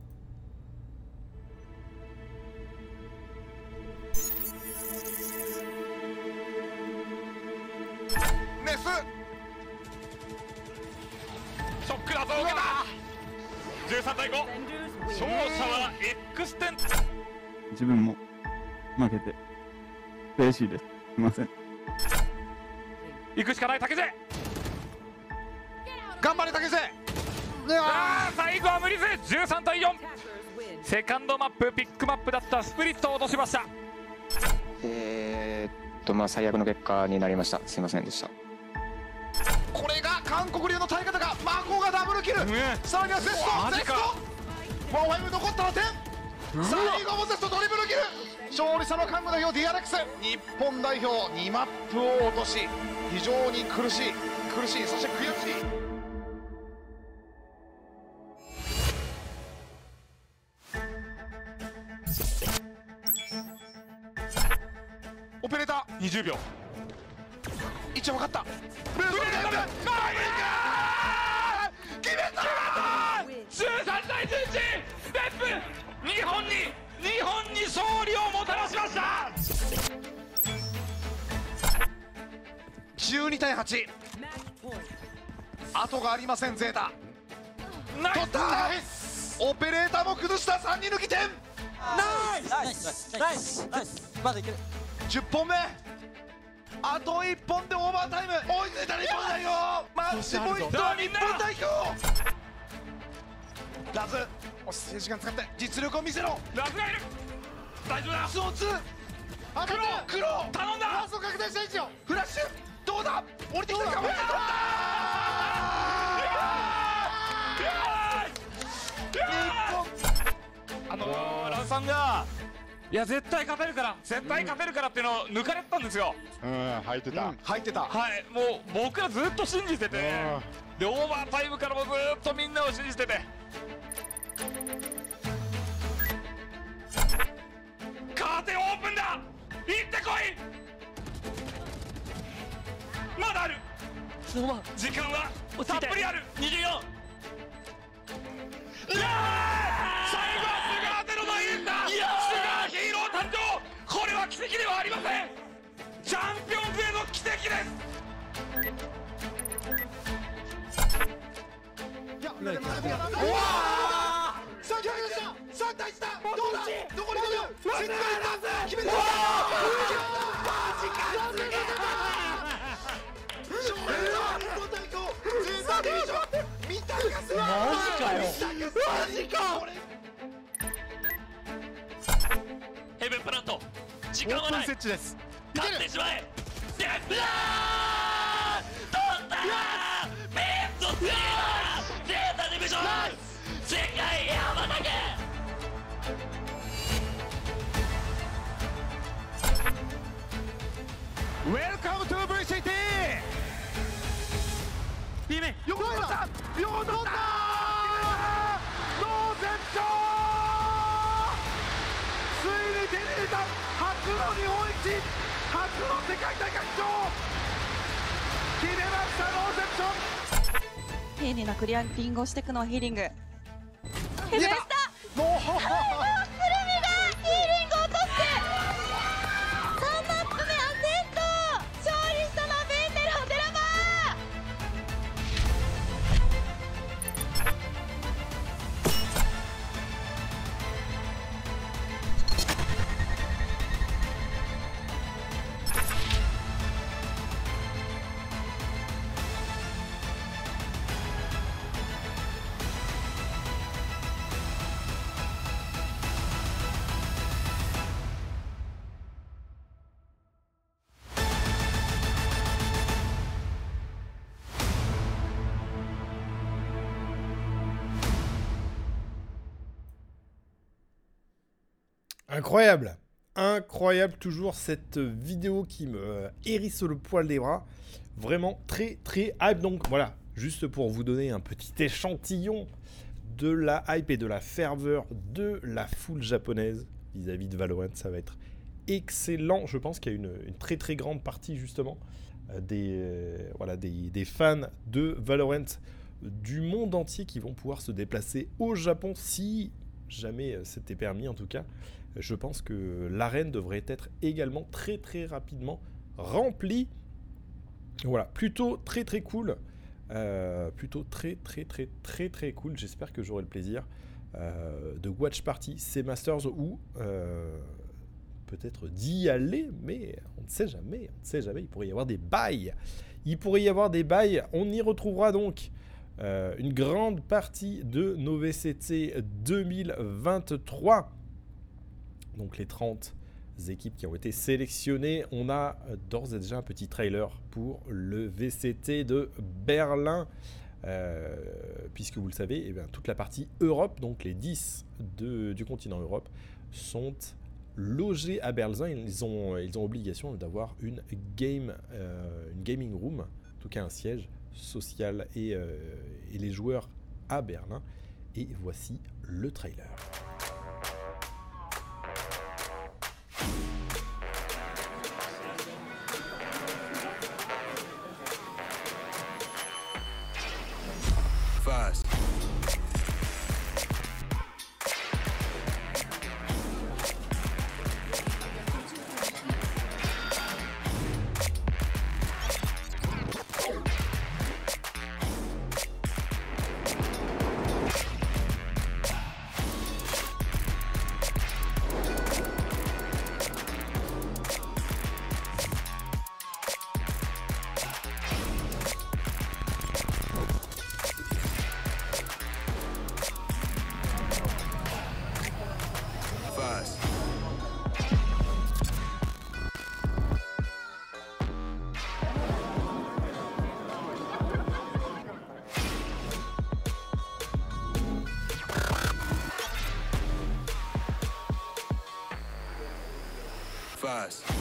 行くしかない竹瀬頑張れ竹瀬あ最後は無理せ13対4セカンドマップピックマップだったスプリットを落としました。えー、っとまあ最悪の結果になりました。すいませんでした。これが韓国流の耐え方が孫がダブルキル、うん、さらにはゼストゼスト。もうファイブ残ったら点。最後もゼストドリブルキル。勝利者の看護代表ックス日本代表2マップを落とし非常に苦しい苦しいそして悔しい。オペレーター20秒。一応分かった。ブルーレーダーマイル。決めた決めた13対11ステップ！日本に日本に勝利をもたらしました。12対8後がありませんゼータ。取った。オペレーターも崩した。3人抜き点。ナイス。ナイス。ナイス。ナイス。まだいける。10本目。あと1本でオーバータイム。追いついた日本代表。マッチポイントは日本代表ラズお静時間使って実力を見せろ。ラフがいる。大丈夫だ。スオツーあ黒黒頼んだ。ラスト確定した位置よフラッシュ。どうだ。降りてきたか。取あのー、ランさんがいや絶対勝てるから。絶対勝てるからっていうのを抜かれてたんですよ。うん入ってた、入ってた。はい。もう僕らずっと信じてて。でオーバータイムからもずっとみんなを信じてて。カーテンオープンだ！行ってこい！まだある！時間はたっぷりある！24いやー！最後はスガんだ。スーヒーロー誕生これは奇跡ではありませんチャンピオンの奇跡ですうわあだどうだり5た決めたマジかすげえマジかよマジかプラント。時間はない。設置です。勝ってしまえ。デップだー取ったー！ビットスリータディビジョン！世界へ羽ばたけ！ウェルカムトゥ VCT! ビメよく取った！よく取ったいた初の日本一初の世界大会勝決めましたノーセプション。丁寧なクリアリングをしていくのはヒーリング。ヘベスタノ Incroyable Incroyable toujours cette vidéo qui me hérisse le poil des bras. Vraiment très très hype. Donc voilà, juste pour vous donner un petit échantillon de la hype et de la ferveur de la foule japonaise vis-à-vis de Valorant. Ça va être excellent. Je pense qu'il y a une, une très très grande partie justement euh, des, euh, voilà, des, des fans de Valorant du monde entier qui vont pouvoir se déplacer au Japon si jamais euh, c'était permis en tout cas. Je pense que l'arène devrait être également très très rapidement remplie. Voilà, plutôt très très cool. Euh, plutôt très très très très très cool. J'espère que j'aurai le plaisir euh, de watch party ces Masters ou peut-être d'y aller, mais on ne sait jamais. On ne sait jamais. Il pourrait y avoir des bails. Il pourrait y avoir des bails. On y retrouvera donc euh, une grande partie de nos VCT 2023. Donc les 30 équipes qui ont été sélectionnées. On a euh, d'ores et déjà un petit trailer pour le VCT de Berlin. Euh, puisque vous le savez, eh bien, toute la partie Europe, donc les 10 de- du continent Europe, sont logés à Berlin. Ils ont, ils ont obligation d'avoir une, game, une gaming room, en tout cas un siège social et, euh, et les joueurs à Berlin. Et voici le trailer. fast.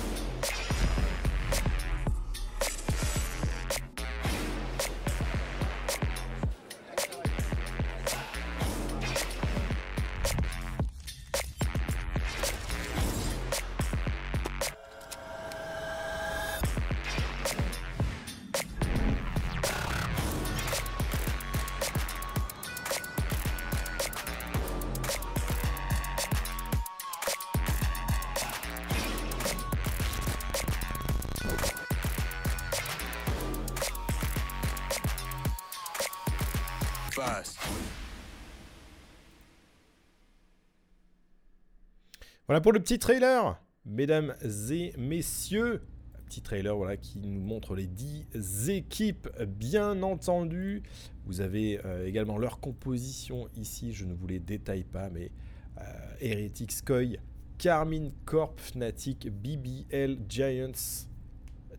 Voilà pour le petit trailer, mesdames et messieurs. Petit trailer voilà, qui nous montre les 10 équipes, bien entendu. Vous avez euh, également leur composition ici, je ne vous les détaille pas, mais euh, Heretics Koi, Carmine Corp, Fnatic, BBL, Giants,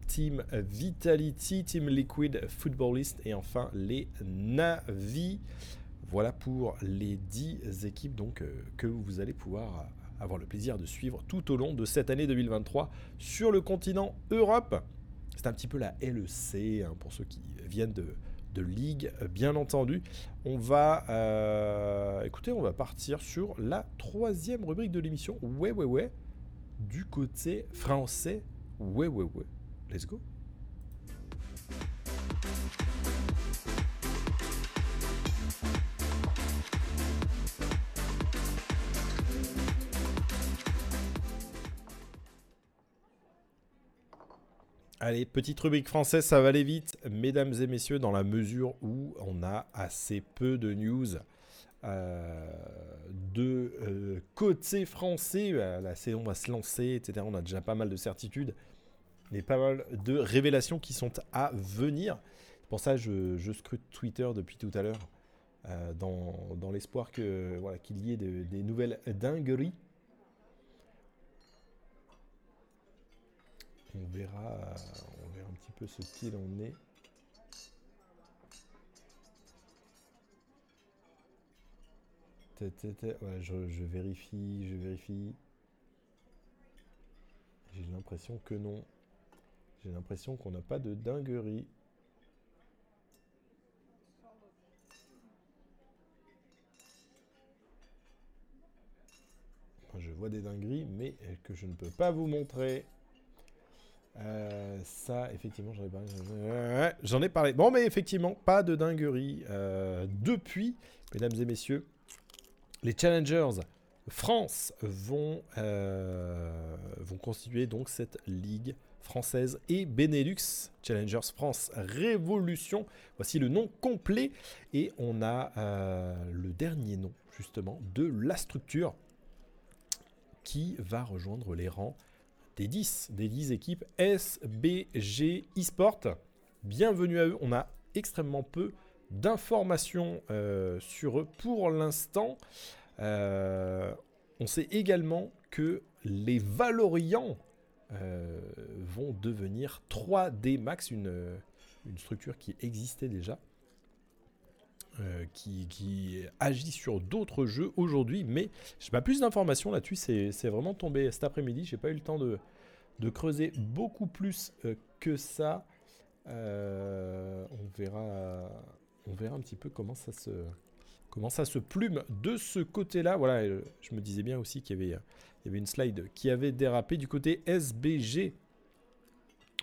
Team Vitality, Team Liquid, Footballist et enfin les Navi. Voilà pour les 10 équipes donc, euh, que vous allez pouvoir avoir le plaisir de suivre tout au long de cette année 2023 sur le continent Europe. C'est un petit peu la LEC hein, pour ceux qui viennent de, de Ligue, bien entendu. On va, euh, on va partir sur la troisième rubrique de l'émission. Ouais, ouais, ouais. Du côté français. Ouais, ouais, ouais. Let's go. Allez, petite rubrique française, ça va aller vite, mesdames et messieurs, dans la mesure où on a assez peu de news euh, de euh, côté français. Euh, La saison va se lancer, etc. On a déjà pas mal de certitudes, mais pas mal de révélations qui sont à venir. Pour ça je, scrute Twitter depuis tout à l'heure, euh, dans, l'espoir qu'il y ait de- des nouvelles dingueries. On verra, on verra un petit peu ce qu'il en est. Je, vérifie, je vérifie. J'ai l'impression que non. J'ai l'impression qu'on n'a pas de dinguerie. Je vois des dingueries, mais que je ne peux pas vous montrer. Euh, ça, effectivement, j'en ai parlé. J'en ai parlé. Bon, mais effectivement, pas de dinguerie. Euh, depuis, mesdames et messieurs, les Challengers France vont, euh, vont constituer donc cette ligue française et Benelux. Challengers France Révolution. Voici le nom complet. Et on a le dernier nom, justement, de la structure qui va rejoindre les rangs des 10, des 10 équipes SBG eSport. Bienvenue à eux. On a extrêmement peu d'informations euh, sur eux pour l'instant. Euh, on sait également que les Valorians euh, vont devenir 3D Max, une, une structure qui existait déjà. Euh, qui, agit sur d'autres jeux aujourd'hui, mais je n'ai pas plus d'informations là-dessus. C'est vraiment tombé cet après-midi. J'ai pas eu le temps de, creuser beaucoup plus euh, que ça. Euh, on verra, on verra un petit peu comment ça se, comment ça se plume de ce côté-là. Voilà, je me disais bien aussi qu'il y y avait une slide qui avait dérapé du côté SBG.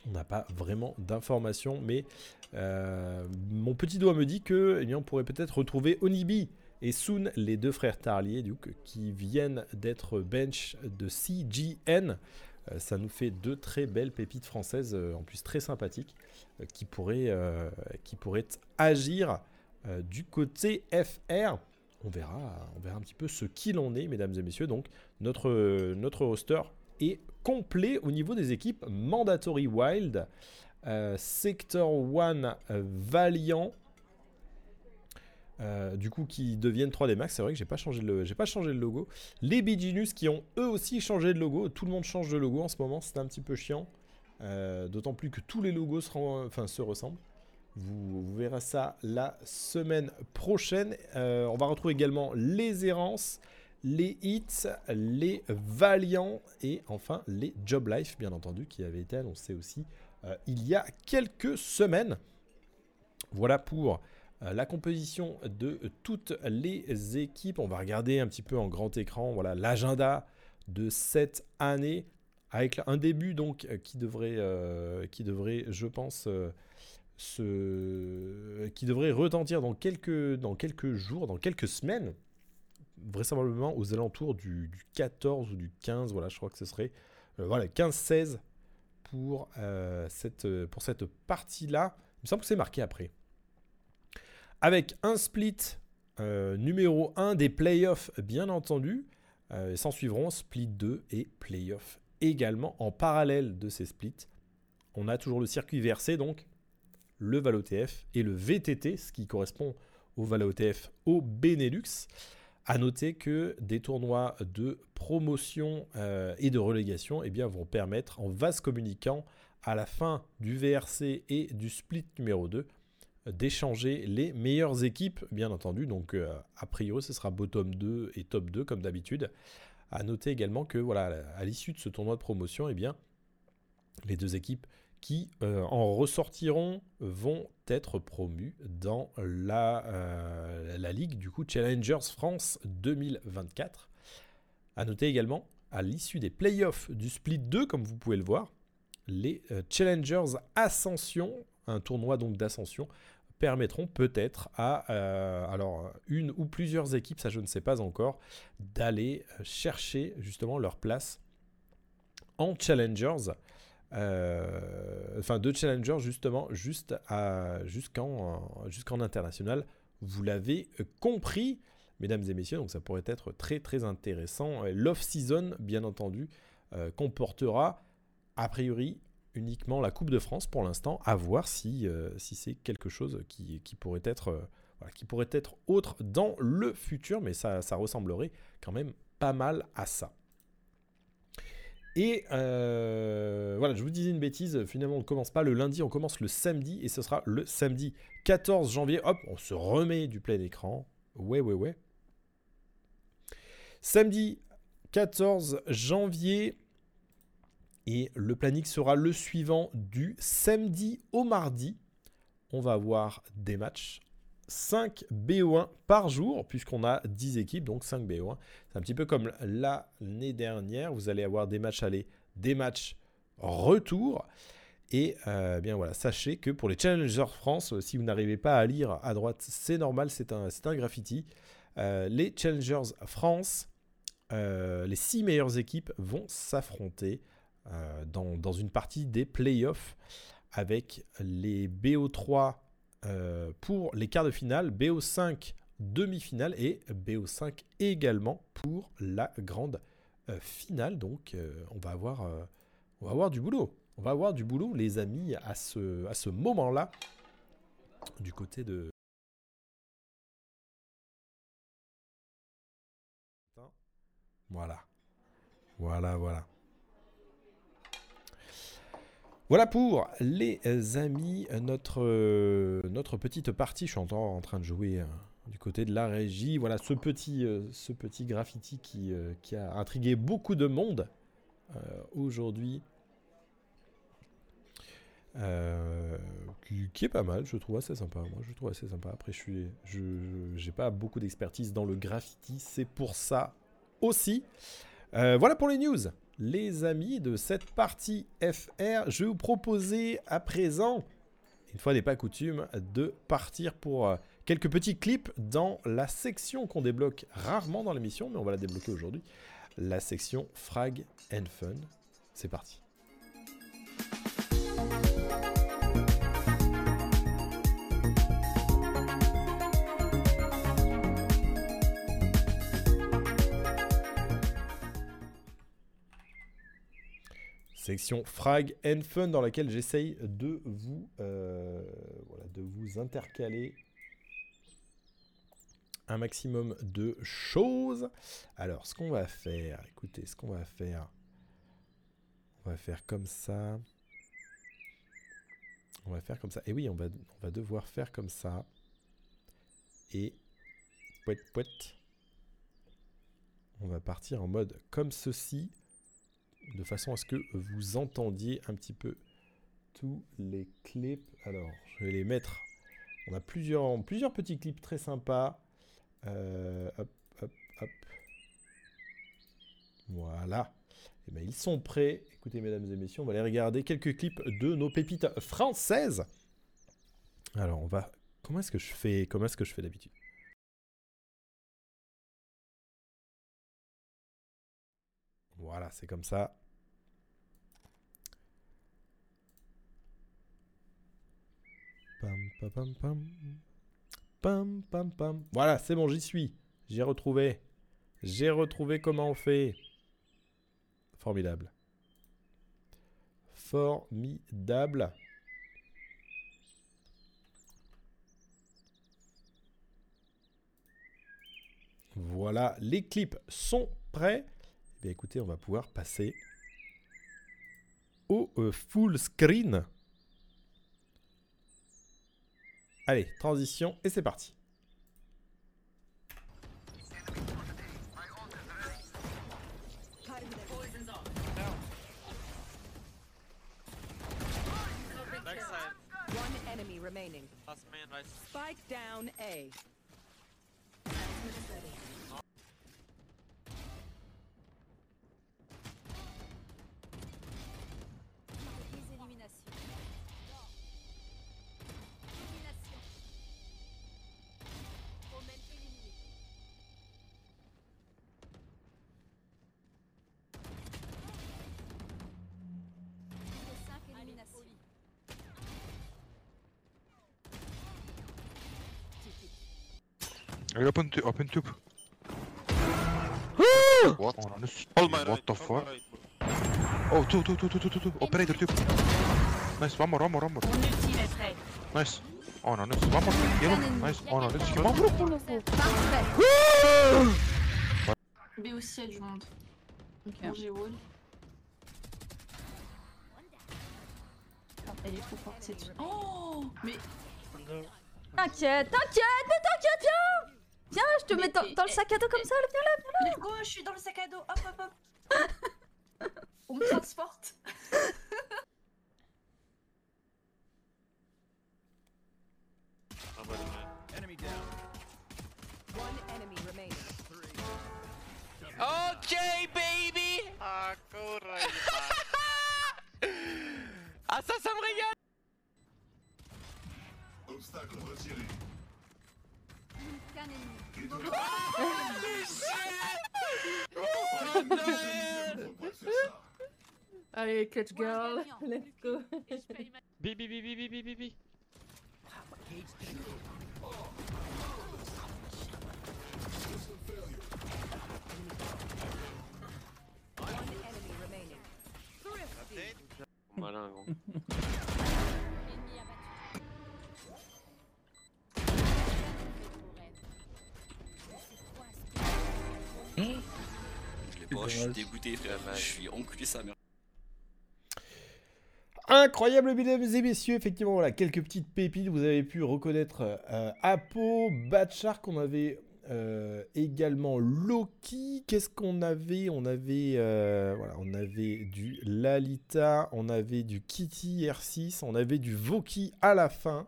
On n'a pas vraiment d'informations, mais euh, mon petit doigt me dit que, eh pourrait peut-être retrouver Onibi et Soon, les deux frères Tarlier, qui viennent d'être bench de CGN. Euh, ça nous fait deux très belles pépites françaises, euh, en plus très sympathiques, qui, pourraient, agir du côté FR. On verra, on verra un petit peu ce qu'il en est, mesdames et messieurs. Donc, notre, notre roster est complet au niveau des équipes Mandatory Wild, euh, Sector 1 euh, Valiant. euh, du coup, qui deviennent 3D Max, c'est vrai que j'ai pas changé le, pas changé le logo. Les Biginus qui ont eux aussi changé de logo. Tout le monde change de logo en ce moment, c'est un petit peu chiant. D'autant plus que tous les logos se, ressemblent. Vous, verrez ça la semaine prochaine. On va retrouver également les errances, les Hits, les Valiant et enfin les Job Life, bien entendu, qui avaient été annoncés aussi euh, il y a quelques semaines. Voilà pour euh, la composition de toutes les équipes. On va regarder un petit peu en grand écran voilà l'agenda de cette année avec un début donc euh, qui devrait, qui devrait je pense, qui devrait retentir dans quelques, dans quelques jours, dans quelques semaines, vraisemblablement aux alentours du, 14 ou du 15, voilà, je crois que ce serait euh, voilà, 15-16 pour, euh, cette, pour cette partie-là. Il me semble que c'est marqué après. Avec un split euh, numéro 1 des playoffs, bien entendu. S'en suivront split 2 et playoffs également en parallèle de ces splits. On a toujours le circuit versé, donc le ValoTF et le VTT, ce qui correspond au ValoTF au Benelux. À noter que des tournois de promotion euh, et de relégation eh bien, vont permettre, en vase communicant, à la fin du VRC et du split numéro 2, d'échanger les meilleures équipes, bien entendu. Donc, euh, a priori, ce sera bottom 2 et top 2, comme d'habitude. À noter également que, voilà, à l'issue de ce tournoi de promotion, eh bien, les deux équipes qui euh, en ressortiront vont être promus dans la, euh, la Ligue du coup Challengers France 2024. A noter également, à l'issue des playoffs du Split 2, comme vous pouvez le voir, les euh, Challengers Ascension, un tournoi donc d'ascension, permettront peut-être à alors une ou plusieurs équipes, ça je ne sais pas encore, d'aller chercher justement leur place en Challengers enfin deux challengers justement juste jusqu'en international. Vous l'avez compris, mesdames et messieurs, donc ça pourrait être très très intéressant. L'off-season, bien entendu, euh, comportera a priori uniquement la Coupe de France pour l'instant, à voir si, euh, c'est quelque chose qui, pourrait être qui pourrait être autre dans le futur, mais ça ressemblerait quand même pas mal à ça. Et euh, voilà, je vous disais une bêtise, finalement on ne commence pas le lundi, on commence le samedi, et ce sera le samedi 14 janvier. Hop, on se remet du plein écran. Ouais, ouais, ouais. Samedi 14 janvier, et le planning sera le suivant du samedi au mardi. On va avoir des matchs 5 BO1 par jour, puisqu'on a 10 équipes, donc 5 BO1. C'est un petit peu comme l'année dernière, vous allez avoir des matchs aller, des matchs retour. Et euh, bien voilà, sachez que pour les Challengers France, si vous n'arrivez pas à lire à droite, c'est normal, c'est un, un graffiti. Euh, les Challengers France, euh, les 6 meilleures équipes vont s'affronter dans, dans, une partie des playoffs avec les BO3 euh, pour les quarts de finale, BO5 demi-finale et BO5 également pour la grande euh, finale. Donc euh, on, va avoir, on va avoir du boulot. On va avoir du boulot, les amis, à ce, à ce moment-là, du côté de... Voilà. Voilà, voilà. Voilà pour les amis, notre, euh, notre petite partie. Je suis en train de jouer euh, du côté de la régie. Voilà ce petit, euh, ce petit graffiti qui, qui, a intrigué beaucoup de monde aujourd'hui. Qui, est pas mal, je trouve assez sympa. Moi, je trouve assez sympa. Après, je suis, je, j'ai pas beaucoup d'expertise dans le graffiti, c'est pour ça aussi. voilà pour les news les amis de cette partie FR, je vais vous proposer à présent, une fois n'est pas coutume, de partir pour euh, quelques petits clips dans la section qu'on débloque rarement dans l'émission, mais on va la débloquer aujourd'hui, la section Frag and Fun. C'est parti. Section Frag and Fun dans laquelle j'essaye de vous, euh, voilà, de vous intercaler un maximum de choses. Alors, ce qu'on va faire, écoutez, ce qu'on va faire, on va faire comme ça. On va faire comme ça. Et oui, on va, on va devoir faire comme ça. Et... Pouet, pouet. On va partir en mode comme ceci, de façon à ce que vous entendiez un petit peu tous les clips. Alors, je vais les mettre. On a plusieurs, petits clips très sympas. Euh, hop, hop, hop. Voilà. Et ben, ils sont prêts. Écoutez, mesdames et messieurs, on va aller regarder quelques clips de nos pépites françaises. Alors, on va. Comment est-ce que je fais Comment est-ce que je fais d'habitude? Voilà, c'est comme ça. Pam, pam, pam, pam. Pam, pam. Voilà, c'est bon, j'y suis. J'ai retrouvé. J'ai retrouvé comment on fait. Formidable. Formidable. Voilà, les clips sont prêts. Eh bien, écoutez, on va pouvoir passer au euh, full screen. Allez, transition et c'est parti. One enemy remaining. Spike down A. Open open tube. what? Oh, honest. what the fuck? Oh, two, two, two, two, two, two, two. Operator tube. Nice, one more, one more, one more. Nice. Oh no, nice. One more. Yellow. Nice. Oh no, let's kill one more. B aussi, il y a du monde. Bon, j'ai wall. Ah, Elle est trop forte cette. Oh Mais T'inquiète, t'inquiète, mais t'inquiète, viens Viens, je te Mais- mets dans, le sac à dos comme ça, là, viens là go, je suis dans le sac à dos. Hop, hop, hop. On me transporte. Allez, catch girl, let's go Bibi, bibi, bibi, bibi. One enemy remaining. Malin, gros. Pas, je suis dégoûté, frère. Je suis enculé sa mère. Incroyable, mesdames et messieurs. Effectivement, voilà, quelques petites pépites. Vous avez pu reconnaître euh, Apo, Bad Shark. On avait euh, également Loki. Qu'est-ce qu'on avait? On avait, euh, on avait du Lalita, on avait du Kitty R6, on avait du Voki à la fin.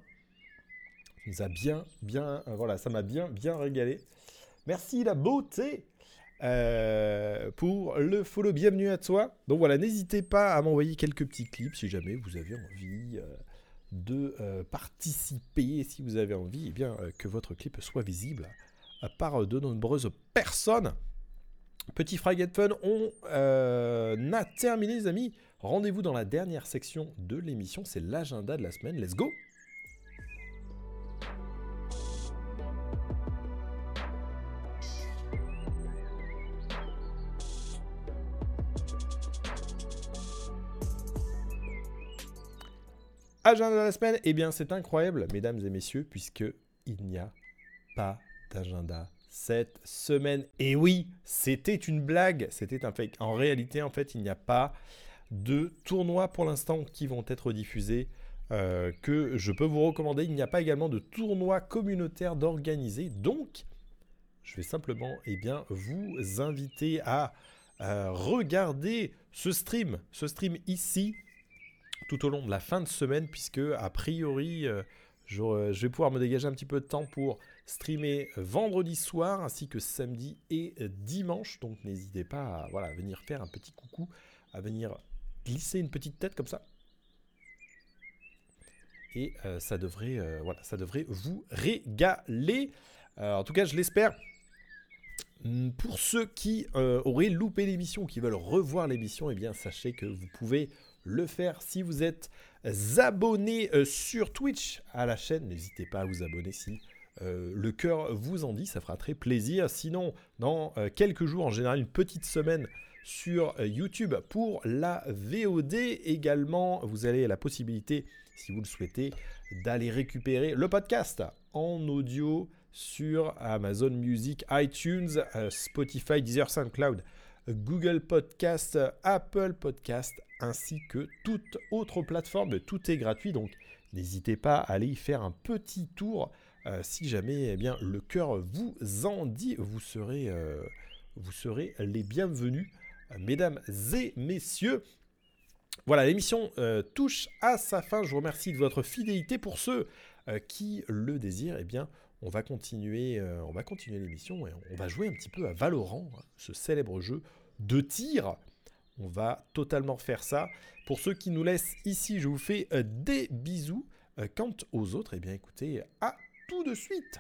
Ça bien, bien, euh, voilà, ça m'a bien, bien régalé. Merci la beauté. Euh, pour le follow. Bienvenue à toi. Donc voilà, n'hésitez pas à m'envoyer quelques petits clips si jamais vous avez envie euh, de euh, participer, si vous avez envie eh bien, que votre clip soit visible à part de nombreuses personnes. Petit frag and fun, on a terminé les amis. Rendez-vous dans la dernière section de l'émission, c'est l'agenda de la semaine. Let's go Agenda de la semaine, eh bien c'est incroyable, mesdames et messieurs, puisque il n'y a pas d'agenda cette semaine. Et oui, c'était une blague, c'était un fake. En réalité, en fait, il n'y a pas de tournois pour l'instant qui vont être diffusés euh, que je peux vous recommander. Il n'y a pas également de tournois communautaires d'organiser. Donc, je vais simplement eh bien, vous inviter à regarder ce stream, ce stream ici, tout au long de la fin de semaine, puisque a priori, je, je vais pouvoir me dégager un petit peu de temps pour streamer vendredi soir ainsi que samedi et dimanche. Donc n'hésitez pas à voilà, venir faire un petit coucou, à venir glisser une petite tête comme ça. Et euh, ça, devrait, euh, voilà, ça devrait vous régaler. Euh, en tout cas, je l'espère. Hmm, pour ceux qui auraient loupé l'émission qui veulent revoir l'émission, eh bien, sachez que vous pouvez le faire si vous êtes abonné sur Twitch à la chaîne. N'hésitez pas à vous abonner si le cœur vous en dit, ça fera très plaisir. Sinon, dans quelques jours, en général une petite semaine sur YouTube pour la VOD également, vous avez la possibilité si vous le souhaitez, d'aller récupérer le podcast en audio sur Amazon Music, iTunes, euh, Spotify, Deezer, SoundCloud, Google Podcast, Apple Podcast, ainsi que toute autre plateforme. Tout est gratuit, donc n'hésitez pas à aller y faire un petit tour. Euh, si jamais eh bien, le cœur vous en dit, vous serez, euh, les bienvenus, mesdames et messieurs. Voilà, l'émission euh, touche à sa fin. Je vous remercie de votre fidélité. Pour ceux qui le désirent, eh bien, on va continuer, euh, on va continuer l'émission et on va jouer un petit peu à Valorant, hein, ce célèbre jeu de tir. On va totalement faire ça. Pour ceux qui nous laissent ici, je vous fais des bisous. quant aux autres, eh bien, écoutez, à tout de suite.